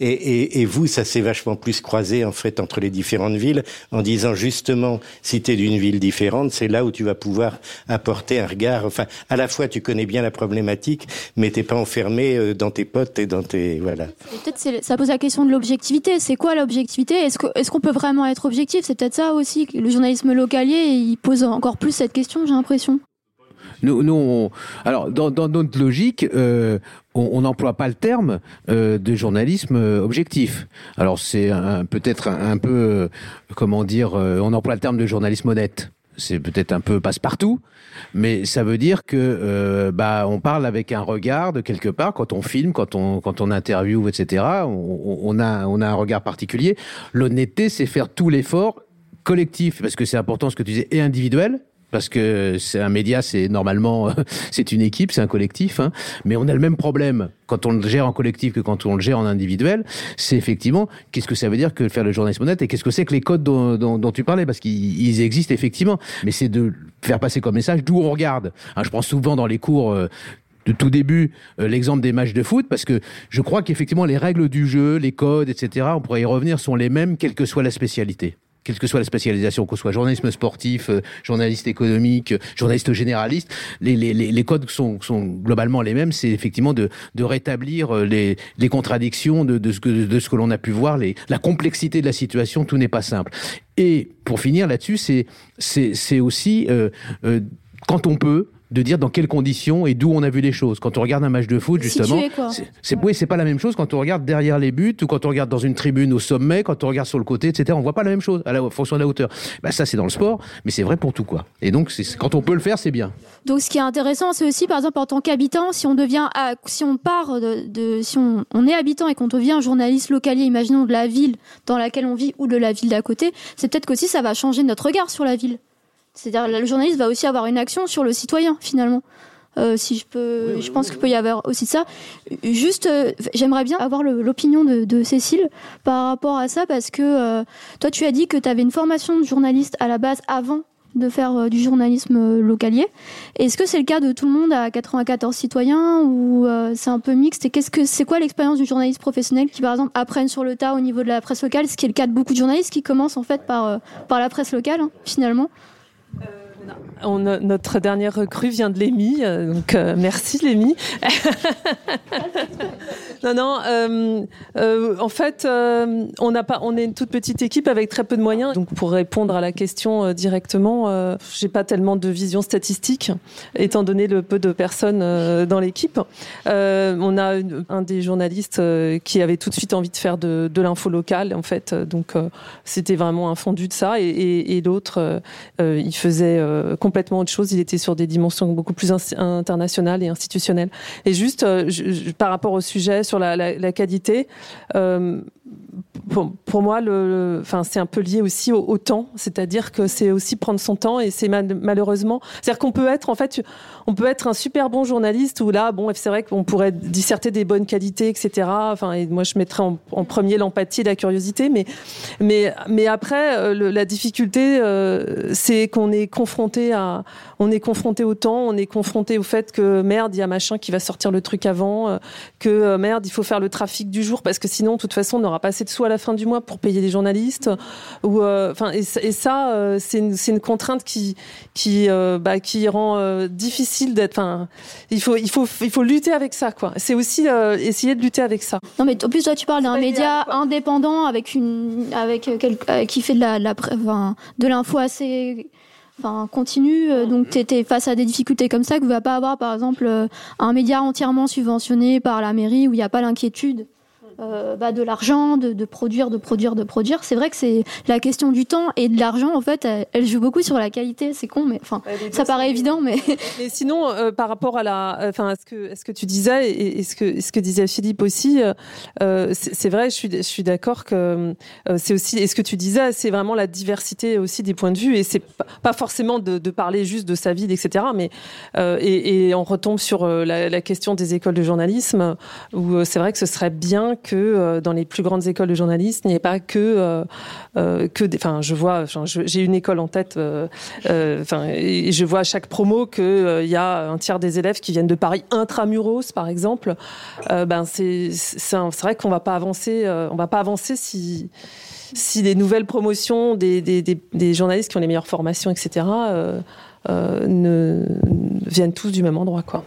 Et, et, et vous, ça s'est vachement plus croisé en fait entre les différentes villes en disant justement si t'es d'une ville différente, c'est là où tu vas pouvoir apporter un regard. Enfin, à la fois tu connais bien la problématique, mais t'es pas enfermé euh, dans tes potes et dans tes voilà. Peut-être ça pose la question de l'objectivité. C'est quoi l'objectivité? Est-ce qu'on est qu'on peut vraiment être objectif? C'est peut-être ça aussi. Le journalisme localier, il pose encore plus cette question, j'ai l'impression. Nous, alors dans, notre logique, euh, on n'emploie pas le terme euh, de journalisme euh, objectif. Alors c'est peut-être un, peu, comment dire, on emploie le terme de journalisme honnête c'est peut-être un peu passe-partout, mais ça veut dire que bah on parle avec un regard de quelque part quand on filme, quand on quand on interview, etc. On, on a on a un regard particulier. L'honnêteté, c'est faire tout l'effort collectif parce que c'est important ce que tu disais et individuel parce que c'est un média, c'est normalement c'est une équipe, c'est un collectif, hein, mais on a le même problème quand on le gère en collectif que quand on le gère en individuel. C'est effectivement qu'est-ce que ça veut dire que faire le journalisme honnête et qu'est-ce que c'est que les codes dont, dont, dont tu parlais? Parce qu'ils existent effectivement, mais c'est de faire passer comme message d'où on regarde. Hein, je prends souvent dans les cours euh, de tout début euh, l'exemple des matchs de foot parce que je crois qu'effectivement les règles du jeu, les codes, etc. On pourrait y revenir sont les mêmes quelle que soit la spécialité quelle que soit la spécialisation, ce soit journalisme sportif, euh, journaliste économique, euh, journaliste généraliste, les, les, les codes sont, sont globalement les mêmes. C'est effectivement de, de rétablir euh, les, les contradictions de, de ce que, de ce que l'on a pu voir, les, la complexité de la situation. Tout n'est pas simple. Et pour finir là-dessus, c'est c'est aussi euh, euh, quand on peut de dire dans quelles conditions et d'où on a vu les choses. Quand on regarde un match de foot, justement, c'est oui, c'est pas la même chose quand on regarde derrière les buts ou quand on regarde dans une tribune au sommet, quand on regarde sur le côté, etc. On voit pas la même chose à la fonction de la hauteur. Bah, ça, c'est dans le sport, mais c'est vrai pour tout quoi. Et donc, quand on peut le faire, c'est bien. Donc, ce qui est intéressant, c'est aussi, par exemple, en tant qu'habitant, si on devient, si on part de, si on, on, est habitant et qu'on devient journaliste localier, imaginons de la ville dans laquelle on vit ou de la ville d'à côté, c'est peut-être qu'aussi ça va changer notre regard sur la ville. C'est-à-dire le journaliste va aussi avoir une action sur le citoyen finalement. Euh, si je peux, je pense qu'il peut y avoir aussi ça. Juste, euh, j'aimerais bien avoir l'opinion de, Cécile par rapport à ça parce que euh, toi, tu as dit que tu avais une formation de journaliste à la base avant de faire du journalisme localier. Est-ce que c'est le cas de tout le monde à 94 citoyens ou c'est un peu mixte? Et qu'est-ce que c'est quoi l'expérience du journaliste professionnel qui, par exemple, apprennent sur le tas au niveau de la presse locale, ce qui est le cas de beaucoup de journalistes qui commencent en fait par par la presse locale hein, finalement? euh, notre dernière recrue vient de Lémi, euh, donc euh, merci Lémi. non, non. Euh, en fait, on n'a pas, on est une toute petite équipe avec très peu de moyens. Donc pour répondre à la question directement, j'ai pas tellement de vision statistique, étant donné le peu de personnes dans l'équipe. on a un des journalistes qui avait tout de suite envie de faire de, de l'info locale, en fait. Donc c'était vraiment un fondu de ça, et, et, et l'autre, il faisait complètement autre chose. Il était sur des dimensions beaucoup plus internationales et institutionnelles. Et juste euh, par rapport au sujet sur la qualité, euh, pour, moi, enfin, c'est un peu lié aussi au, temps, c'est-à-dire que c'est aussi prendre son temps et c'est malheureusement, c'est-à-dire qu'on peut être en fait, on peut être un super bon journaliste où là, bon, c'est vrai qu'on pourrait disserter des bonnes qualités, etc. Enfin, et moi, je mettrais en, premier l'empathie et la curiosité, mais mais après, euh, la difficulté, euh, c'est qu'on est confronté à, on est confronté au temps, on est confronté au fait que merde, il y a machin qui va sortir le truc avant, euh, que merde, il faut faire le trafic du jour parce que sinon, de toute façon, on n'aura pas assez de à la fin du mois pour payer des journalistes. Ou enfin, et, ça, c'est une, une, contrainte qui qui bah, qui rend difficile d'être. Enfin, il faut, il faut, il faut lutter avec ça, quoi. C'est aussi euh, essayer de lutter avec ça. Non, mais en plus, toi, tu parles d'un média indépendant avec une, avec euh, euh, qui fait de la, la de l'info assez enfin continue donc tu étais face à des difficultés comme ça que vous va pas avoir par exemple un média entièrement subventionné par la mairie où il n'y a pas l'inquiétude euh, bah, de l'argent, de, de, produire, de produire, de produire. C'est vrai que c'est la question du temps et de l'argent, en fait, elle, joue beaucoup sur la qualité. C'est con, mais enfin, ça paraît évident, mais. Mais sinon, euh, par rapport à la, enfin, à ce que, ce que tu disais et, et, ce que, ce que disait Philippe aussi, euh, c'est vrai, je suis, je suis d'accord que c'est aussi, et ce que tu disais, c'est vraiment la diversité aussi des points de vue et c'est pas forcément de, de, parler juste de sa vie, etc. Mais et, et, on retombe sur la, la, question des écoles de journalisme où c'est vrai que ce serait bien que euh, dans les plus grandes écoles de journalisme, il n'y ait pas que euh, euh, que des. Enfin, je vois, j'ai une école en tête. Enfin, je vois à chaque promo que il y a un tiers des élèves qui viennent de Paris intramuros, par exemple. ben c'est c'est vrai qu'on va pas avancer. on va pas avancer si si les nouvelles promotions des, des, des, des, journalistes qui ont les meilleures formations, etc., ne, viennent tous du même endroit, quoi.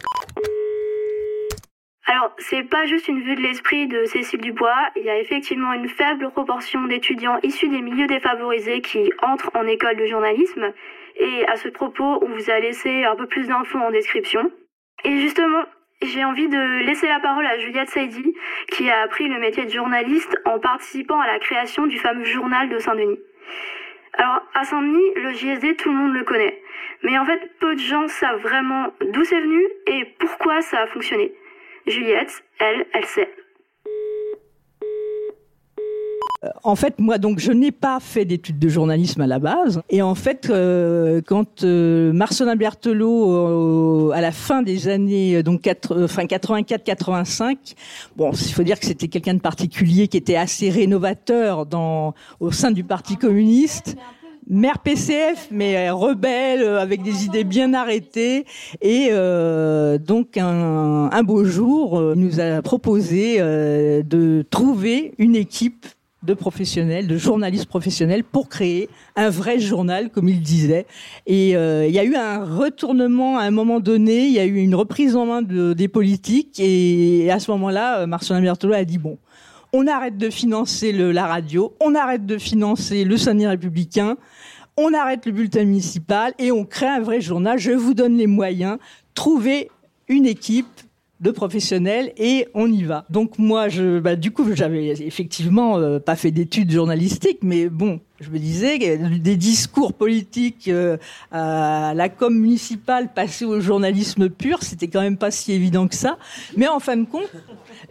Alors, c'est pas juste une vue de l'esprit de Cécile Dubois, il y a effectivement une faible proportion d'étudiants issus des milieux défavorisés qui entrent en école de journalisme. Et à ce propos, on vous a laissé un peu plus d'infos en description. Et justement, j'ai envie de laisser la parole à Juliette Saidi, qui a appris le métier de journaliste en participant à la création du fameux journal de Saint-Denis. Alors, à Saint-Denis, le JSD, tout le monde le connaît. Mais en fait, peu de gens savent vraiment d'où c'est venu et pourquoi ça a fonctionné. Juliette, elle, elle sait. Euh, en fait, moi, donc, je n'ai pas fait d'études de journalisme à la base. Et en fait, euh, quand euh, Marcelin Berthelot, à la fin des années donc 84-85, bon, il faut dire que c'était quelqu'un de particulier qui était assez rénovateur dans au sein du Parti communiste mère PCF, mais rebelle, euh, avec des idées bien arrêtées. Et euh, donc un, un, beau jour, euh, il nous a proposé de trouver une équipe de professionnels, de journalistes professionnels pour créer un vrai journal, comme il disait. Et il y a eu un retournement à un moment donné, il y a eu une reprise en main de, des politiques. Et, à ce moment-là, Marcelin Berthelot a dit, bon, on arrête de financer la radio, on arrête de financer le Saguenay républicain, on arrête le bulletin municipal et on crée un vrai journal. Je vous donne les moyens. Trouvez une équipe de professionnels et on y va. Donc moi, je, bah, du coup, j'avais effectivement euh, pas fait d'études journalistiques, mais bon, je me disais des discours politiques euh, à la com municipale passer au journalisme pur, c'était quand même pas si évident que ça. Mais en fin de compte,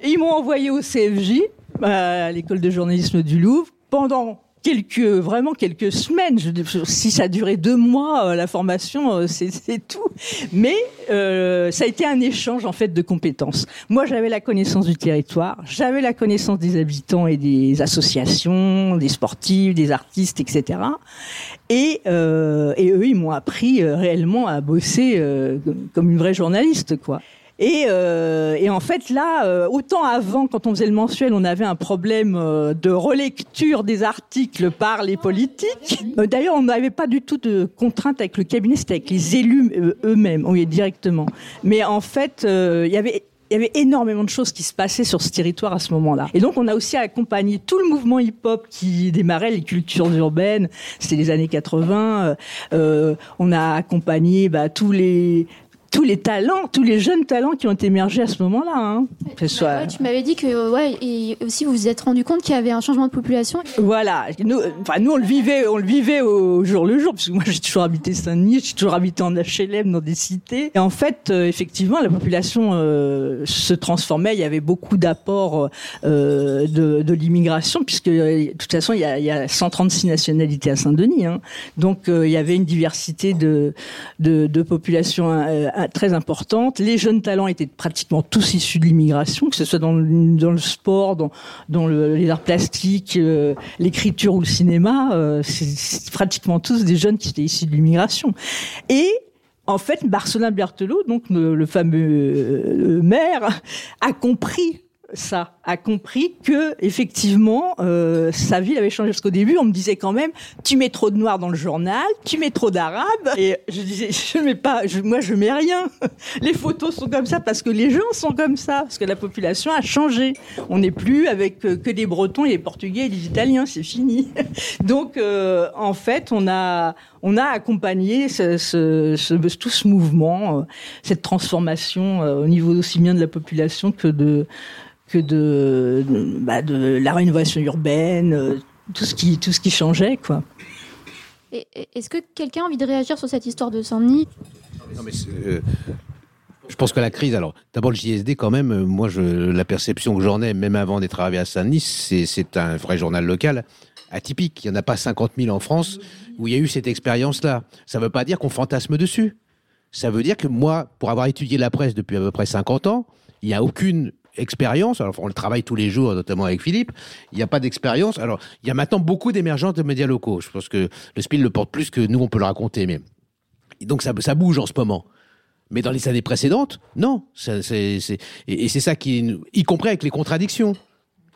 ils m'ont envoyé au CFJ, à l'école de journalisme du Louvre, pendant quelques vraiment quelques semaines. Si ça a duré deux mois, euh, la formation, euh, c'est tout. Mais euh, ça a été un échange en fait de compétences. Moi, j'avais la connaissance du territoire, j'avais la connaissance des habitants et des associations, des sportifs, des artistes, etc. Et, euh, et eux, ils m'ont appris réellement à bosser comme une vraie journaliste, quoi. Et, euh, et, en fait, là, euh, autant avant, quand on faisait le mensuel, on avait un problème euh, de relecture des articles par les politiques. D'ailleurs, on n'avait pas du tout de contrainte avec le cabinet, c'était avec les élus eux-mêmes, oui, directement. Mais en fait, il y avait énormément de choses qui se passaient sur ce territoire à ce moment-là. Et donc, on a aussi accompagné tout le mouvement hip-hop qui démarrait les cultures urbaines. C'était les années 80. Euh, on a accompagné bah, tous les tous les talents, tous les jeunes talents qui ont émergé à ce moment-là. Hein. soit... tu m'avais dit que ouais, et aussi vous vous êtes rendu compte qu'il y avait un changement de population. Voilà, nous, enfin nous on le vivait, on le vivait au jour le jour, parce que moi j'ai toujours habité Saint-Denis, j'ai toujours habité en HLM dans des cités. Et en fait, euh, effectivement, la population euh, se transformait. Il y avait beaucoup d'apports euh, de, de l'immigration, puisque euh, de toute façon il y a, il y a 136 nationalités à Saint-Denis, hein. donc euh, il y avait une diversité de de, de populations très importante. Les jeunes talents étaient pratiquement tous issus de l'immigration, que ce soit dans le, sport, dans, dans le, les arts plastiques, euh, l'écriture ou le cinéma. Euh, c'est pratiquement tous des jeunes qui étaient issus de l'immigration. Et en fait, Marcelin Berthelot, donc le, le fameux euh, maire, a compris ça, a compris que effectivement euh, sa ville avait changé parce qu'au début on me disait quand même tu mets trop de noir dans le journal, tu mets trop d'arabe et je disais je mets pas, je, moi je mets rien. Les photos sont comme ça parce que les gens sont comme ça parce que la population a changé. On n'est plus avec euh, que des Bretons et les Portugais et les Italiens, c'est fini. Donc euh, en fait on a on a accompagné ce, ce, ce, tout ce mouvement, euh, cette transformation euh, au niveau aussi bien de la population que de que de, bah, de la rénovation urbaine, euh, tout ce qui, tout ce qui changeait, quoi. Est-ce que quelqu'un a envie de réagir sur cette histoire de Saint-Denis? Non, mais euh, je pense que la crise, alors, d'abord le JSD, quand même, euh, moi, je, la perception que j'en ai, même avant d'être arrivé à Saint-Denis, c'est un vrai journal local atypique. Il n'y en a pas 50 000 en France où il y a eu cette expérience-là. Ça ne veut pas dire qu'on fantasme dessus. Ça veut dire que moi, pour avoir étudié la presse depuis à peu près 50 ans, il n'y a aucune expérience. Alors, on le travaille tous les jours, notamment avec Philippe. Il n'y a pas d'expérience. Alors, il y a maintenant beaucoup d'émergence de médias locaux. Je pense que le Spiel le porte plus que nous, on peut le raconter. Mais donc, ça, ça bouge en ce moment. Mais dans les années précédentes, non. Et, c'est ça qui, y compris avec les contradictions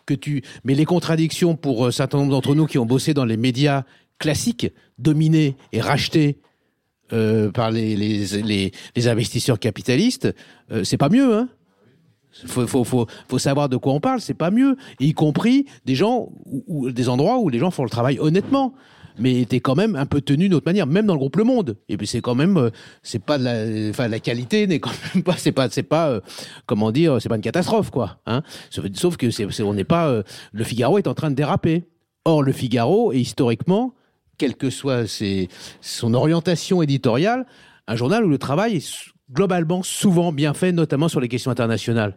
que tu. Mais les contradictions pour un certain nombre d'entre nous qui ont bossé dans les médias classiques, dominés et rachetés euh, par les, les, les, les, investisseurs capitalistes, euh, c'est pas mieux, hein faut, faut, savoir de quoi on parle, c'est pas mieux. Y compris des gens ou, des endroits où les gens font le travail honnêtement. Mais t'es quand même un peu tenu d'une autre manière, même dans le groupe Le Monde. Et puis c'est quand même, euh, c'est pas la, enfin la qualité n'est quand même pas, c'est pas, c'est pas, euh, comment dire, c'est pas une catastrophe quoi. Hein sauf, que c'est, on n'est pas, euh, le Figaro est en train de déraper. Or le Figaro est historiquement, quelle que soit son orientation éditoriale, un journal où le travail est globalement souvent bien fait, notamment sur les questions internationales.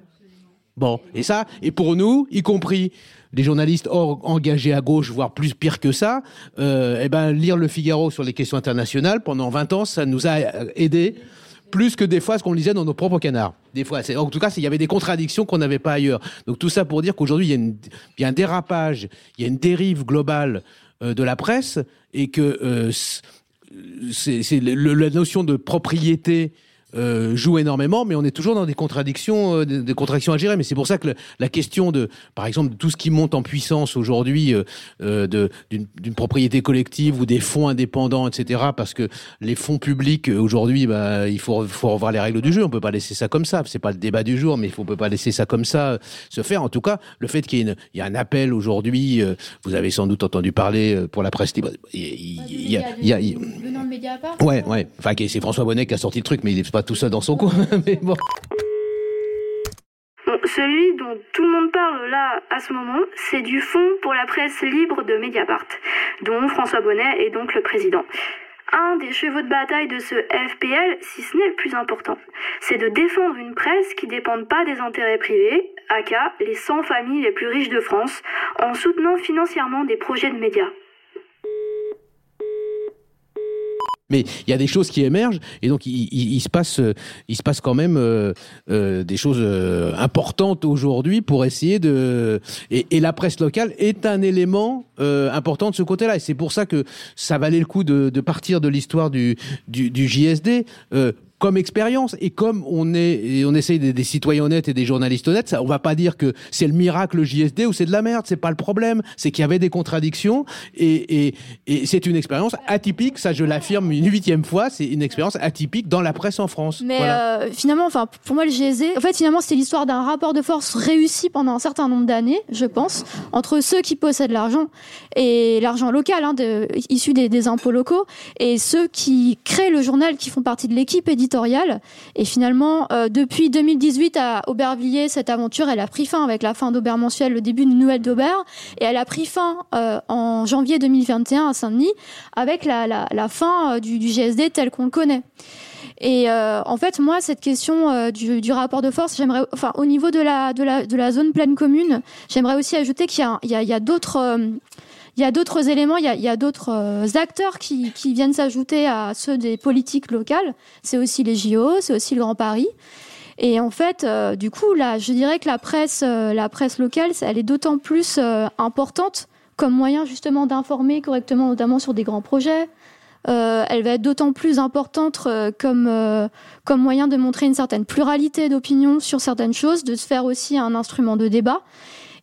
Bon, et ça, et pour nous, y compris des journalistes engagés à gauche, voire plus pire que ça, euh, eh ben, lire le Figaro sur les questions internationales pendant 20 ans, ça nous a aidé plus que des fois ce qu'on lisait dans nos propres canards. Des fois, en tout cas, il y avait des contradictions qu'on n'avait pas ailleurs. Donc tout ça pour dire qu'aujourd'hui, il, il, y a un dérapage, il y a une dérive globale euh, de la presse et que euh, c'est la notion de propriété euh, joue énormément, mais on est toujours dans des contradictions, euh, des, des contradictions à gérer. Mais c'est pour ça que le- la question de, par exemple, de tout ce qui monte en puissance aujourd'hui, euh, euh, d'une propriété collective ou des fonds indépendants, etc. Parce que les fonds publics euh, aujourd'hui, bah, il faut, faut revoir les règles du jeu. On peut pas laisser ça comme ça. C'est pas le débat du jour, mais il faut on peut pas laisser ça comme ça euh, se faire. En tout cas, le fait qu'il y ait il y a un appel aujourd'hui, euh, vous avez sans doute entendu parler pour la presse libre. Il y a- il y a- il y a- il y a- Venant de Mediapart Ouais, ouais. Enfin, c'est François Bonnet qui a sorti le truc, mais il n'est pas tout seul dans son coin. celui dont tout le monde parle là à ce moment, c'est du Fonds pour la presse libre de Mediapart, dont François Bonnet est donc le président. Un des chevaux de bataille de ce FPL, si ce n'est le plus important, c'est de défendre une presse qui ne dépende pas des intérêts privés, aka les 100 familles les plus riches de France, en soutenant financièrement des projets de médias. Mais il y a des choses qui émergent et donc il, se passe, quand même euh, euh, des choses euh, importantes aujourd'hui pour essayer de et, la presse locale est un élément important de ce côté-là et c'est pour ça que ça valait le coup de, de partir de l'histoire du, du, du JSD. Comme expérience et comme on est et on essaye des, des citoyens honnêtes et des journalistes honnêtes, ça, on va pas dire que c'est le miracle le JSD ou c'est de la merde, c'est pas le problème, c'est qu'il y avait des contradictions et, et, et c'est une expérience atypique, ça je l'affirme une huitième fois, c'est une expérience atypique dans la presse en France. Mais Voilà. euh, finalement, enfin, pour moi, le GSD, en fait, finalement, c'est l'histoire d'un rapport de force réussi pendant un certain nombre d'années, je pense, entre ceux qui possèdent l'argent et l'argent local, hein, de- issu des, des impôts locaux, et ceux qui créent le journal, qui font partie de l'équipe éditoriale. Et finalement, euh, depuis 2018 à Aubervilliers, cette aventure, elle a pris fin avec la fin d'Aubert mensuel, le début d'une nouvelle d'Aubert, et elle a pris fin euh, en janvier 2021 à Saint-Denis avec la, fin euh, du, GSD tel qu'on le connaît. Et en fait, moi, cette question du, rapport de force, j'aimerais, enfin, au niveau de la, zone pleine commune, j'aimerais aussi ajouter qu'il y a, d'autres. Il y a d'autres éléments, il y a, d'autres euh, acteurs qui, viennent s'ajouter à ceux des politiques locales. C'est aussi les JO, c'est aussi le Grand Paris. Et en fait, euh, du coup, là, je dirais que la presse, euh, locale, elle est d'autant plus importante comme moyen justement d'informer correctement, notamment sur des grands projets. Elle va être d'autant plus importante comme, comme moyen de montrer une certaine pluralité d'opinions sur certaines choses, de se faire aussi un instrument de débat.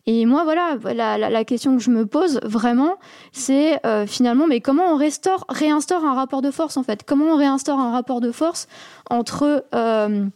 Et moi, voilà, la, question que je me pose vraiment, c'est euh, finalement, mais comment on restaure, réinstaure un rapport de force en fait? Comment on réinstaure un rapport de force entre euh,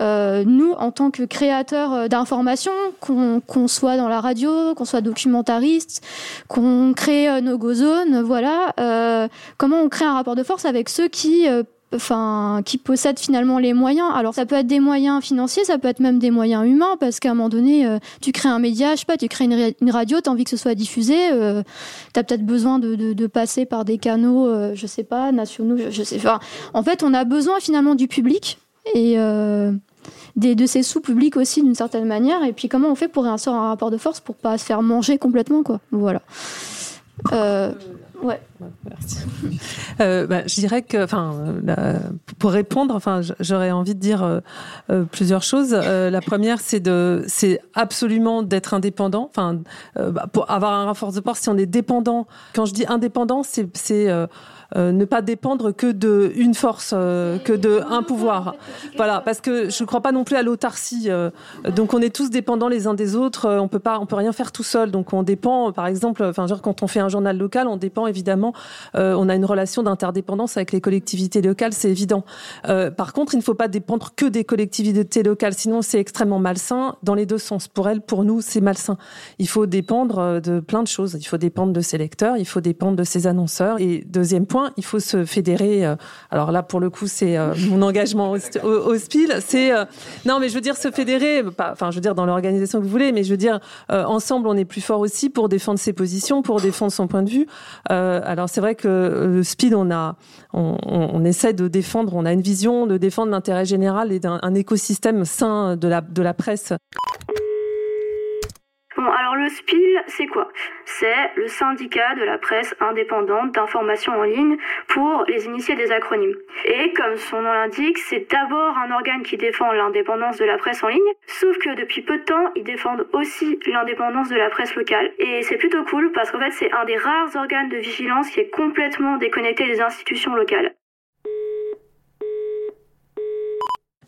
euh, nous, en tant que créateurs d'informations, qu'on soit dans la radio, qu'on soit documentariste, qu'on crée nos go zones, voilà, comment on crée un rapport de force avec ceux qui enfin qui possèdent finalement les moyens. Alors ça peut être des moyens financiers, ça peut être même des moyens humains parce qu'à un moment donné euh, tu crées un média, je sais pas, tu crées une, ra- une radio, tu as envie que ce soit diffusé, euh, tu as peut-être besoin de, passer par des canaux euh, je sais pas, nationaux, je, je sais enfin en fait, on a besoin finalement du public et euh, de ces sous publics aussi d'une certaine manière et puis comment on fait pour réinstaurer un rapport de force pour pas se faire manger complètement quoi. Voilà. Euh, ouais. Merci. Euh, bah, je dirais que, enfin, pour répondre, enfin, j'aurais envie de dire euh, euh, plusieurs choses. Euh, la première, c'est de, c'est absolument d'être indépendant. Enfin, euh, bah, pour avoir un renfort de force, si on est dépendant. Quand je dis indépendant, c'est, c'est euh, ne pas dépendre que de une force, euh, que de un pouvoir. Voilà, parce que je ne crois pas non plus à l'autarcie. euh, donc, on est tous dépendants les uns des autres. euh, On peut pas, on peut rien faire tout seul. Donc, on dépend. Par exemple, enfin, genre quand on fait un journal local, on dépend évidemment. euh, on a une relation d'interdépendance avec les collectivités locales, c'est évident. Euh, par contre, il ne faut pas dépendre que des collectivités locales, sinon c'est extrêmement malsain dans les deux sens. Pour elles, pour nous, c'est malsain. Il faut dépendre euh, de plein de choses. Il faut dépendre de ses lecteurs, il faut dépendre de ses annonceurs. Et deuxième point, il faut se fédérer. euh, alors là, pour le coup, c'est euh, mon engagement au, SPIL. C'est euh, non, mais je veux dire se fédérer. Enfin, je veux dire dans l'organisation que vous voulez, mais je veux dire ensemble, on est plus fort aussi pour défendre ses positions, pour défendre son point de vue. Alors c'est vrai que le SPID, on a, on, essaie de défendre, on a une vision de défendre l'intérêt général et d'un un écosystème sain de la de la presse. Bon, alors le SPIL, c'est quoi? C'est le syndicat de la presse indépendante d'information en ligne pour les initiés des acronymes. Et comme son nom l'indique, c'est d'abord un organe qui défend l'indépendance de la presse en ligne, sauf que depuis peu de temps, ils défendent aussi l'indépendance de la presse locale. Et c'est plutôt cool parce qu'en fait, c'est un des rares organes de vigilance qui est complètement déconnecté des institutions locales.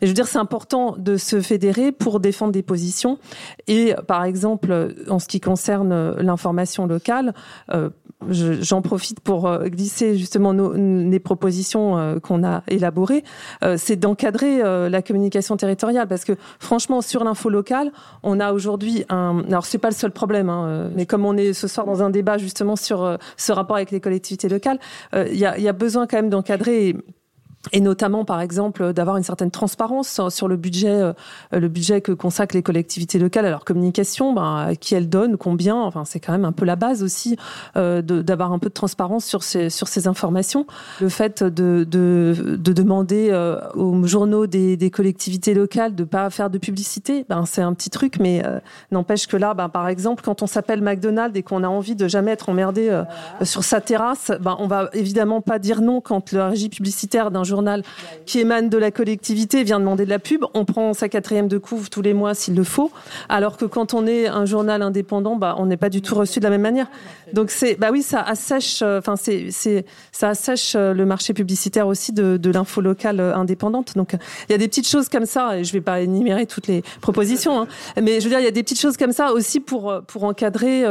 Et je veux dire, c'est important de se fédérer pour défendre des positions. Et par exemple, en ce qui concerne l'information locale, euh, j'en profite pour euh, glisser justement nos, les propositions euh, qu'on a élaborées, euh, c'est d'encadrer la communication territoriale parce que franchement sur l'info locale, on a aujourd'hui un alors c'est pas le seul problème hein, mais comme on est ce soir dans un débat justement sur ce rapport avec les collectivités locales, il y a, besoin quand même d'encadrer notamment par exemple d'avoir une certaine transparence sur le budget euh, le budget que consacrent les collectivités locales à leur communication ben, qui elles donnent combien enfin c'est quand même un peu la base aussi euh, d'avoir un peu de transparence sur ces sur ces informations. Le fait de de, de demander euh, aux journaux des, des collectivités locales de pas faire de publicité ben c'est un petit truc mais euh, n'empêche que là ben, par exemple quand on s'appelle McDonald's et qu'on a envie de jamais être emmerdé euh, sur sa terrasse ben on va évidemment pas dire non quand le régie publicitaire d'un journal qui émane de la collectivité vient demander de la pub, on prend sa quatrième de couve tous les mois s'il le faut, alors que quand on est un journal indépendant, bah, on n'est pas du tout reçu de la même manière. Donc c'est, bah oui, ça assèche, euh, enfin c'est, c'est, ça assèche euh, le marché publicitaire aussi de, l'info locale euh, indépendante. Donc il y a des petites choses comme ça, et je vais pas énumérer toutes les propositions, hein, mais je veux dire il y a des petites choses comme ça aussi pour pour encadrer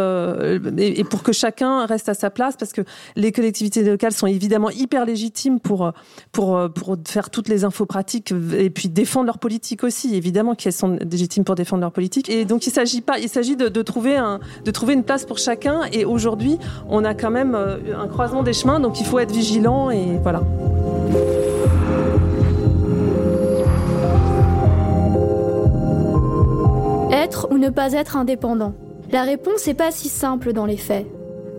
et, et pour que chacun reste à sa place, parce que les collectivités locales sont évidemment hyper légitimes pour pour euh, pour, faire toutes les infos pratiques et puis défendre leur politique aussi, évidemment qu'elles sont légitimes pour défendre leur politique. Et donc il s'agit pas, il s'agit de, trouver un, de trouver une place pour chacun. Et aujourd'hui, on a quand même euh, un croisement des chemins, donc il faut être vigilant et voilà. Être ou ne pas être indépendant La réponse n'est pas si simple dans les faits.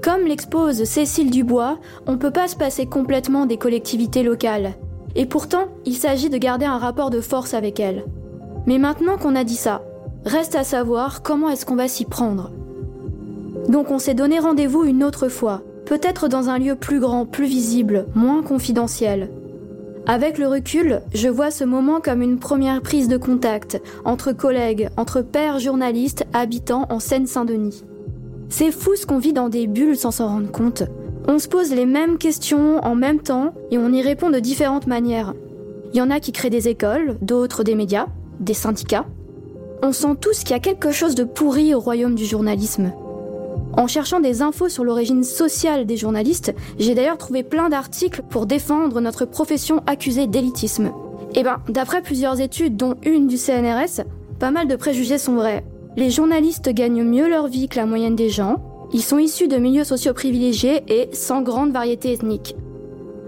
Comme l'expose Cécile Dubois, on ne peut pas se passer complètement des collectivités locales. Et pourtant, il s'agit de garder un rapport de force avec elles. Mais maintenant qu'on a dit ça, reste à savoir comment est-ce qu'on va s'y prendre. Donc on s'est donné rendez-vous une autre fois, peut-être dans un lieu plus grand, plus visible, moins confidentiel. Avec le recul, je vois ce moment comme une première prise de contact entre collègues, entre pères journalistes habitant en Seine-Saint-Denis. C'est fou ce qu'on vit dans des bulles sans s'en rendre compte. On se pose les mêmes questions en même temps et on y répond de différentes manières. Il y en a qui créent des écoles, d'autres des médias, des syndicats. On sent tous qu'il y a quelque chose de pourri au royaume du journalisme. En cherchant des infos sur l'origine sociale des journalistes, j'ai d'ailleurs trouvé plein d'articles pour défendre notre profession accusée d'élitisme. Et ben, d'après plusieurs études, dont une du CNRS, pas mal de préjugés sont vrais. Les journalistes gagnent mieux leur vie que la moyenne des gens. Ils sont issus de milieux sociaux privilégiés et sans grande variété ethnique.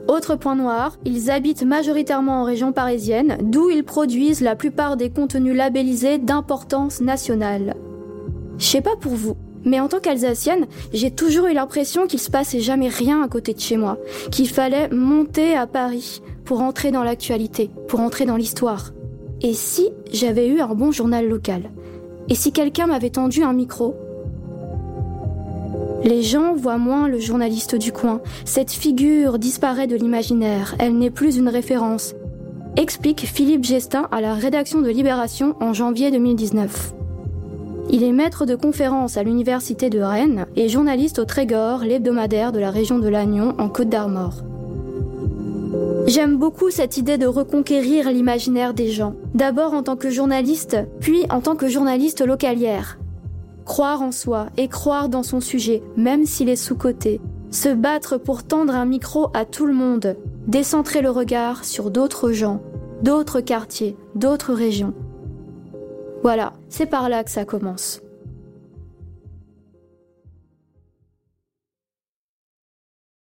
Autre point noir, ils habitent majoritairement en région parisienne, d'où ils produisent la plupart des contenus labellisés d'importance nationale. Je sais pas pour vous, mais en tant qu'Alsacienne, j'ai toujours eu l'impression qu'il se passait jamais rien à côté de chez moi, qu'il fallait monter à Paris pour entrer dans l'actualité, pour entrer dans l'histoire. Et si j'avais eu un bon journal local? Et si quelqu'un m'avait tendu un micro? Les gens voient moins le journaliste du coin. Cette figure disparaît de l'imaginaire. Elle n'est plus une référence. Explique Philippe Gestin à la rédaction de Libération en janvier 2019. Il est maître de conférences à l'université de Rennes et journaliste au Trégor, l'hebdomadaire de la région de Lannion en Côte d'Armor. J'aime beaucoup cette idée de reconquérir l'imaginaire des gens, d'abord en tant que journaliste, puis en tant que journaliste localière. Croire en soi et croire dans son sujet, même s'il est sous-coté. Se battre pour tendre un micro à tout le monde, décentrer le regard sur d'autres gens, d'autres quartiers, d'autres régions. Voilà, c'est par là que ça commence.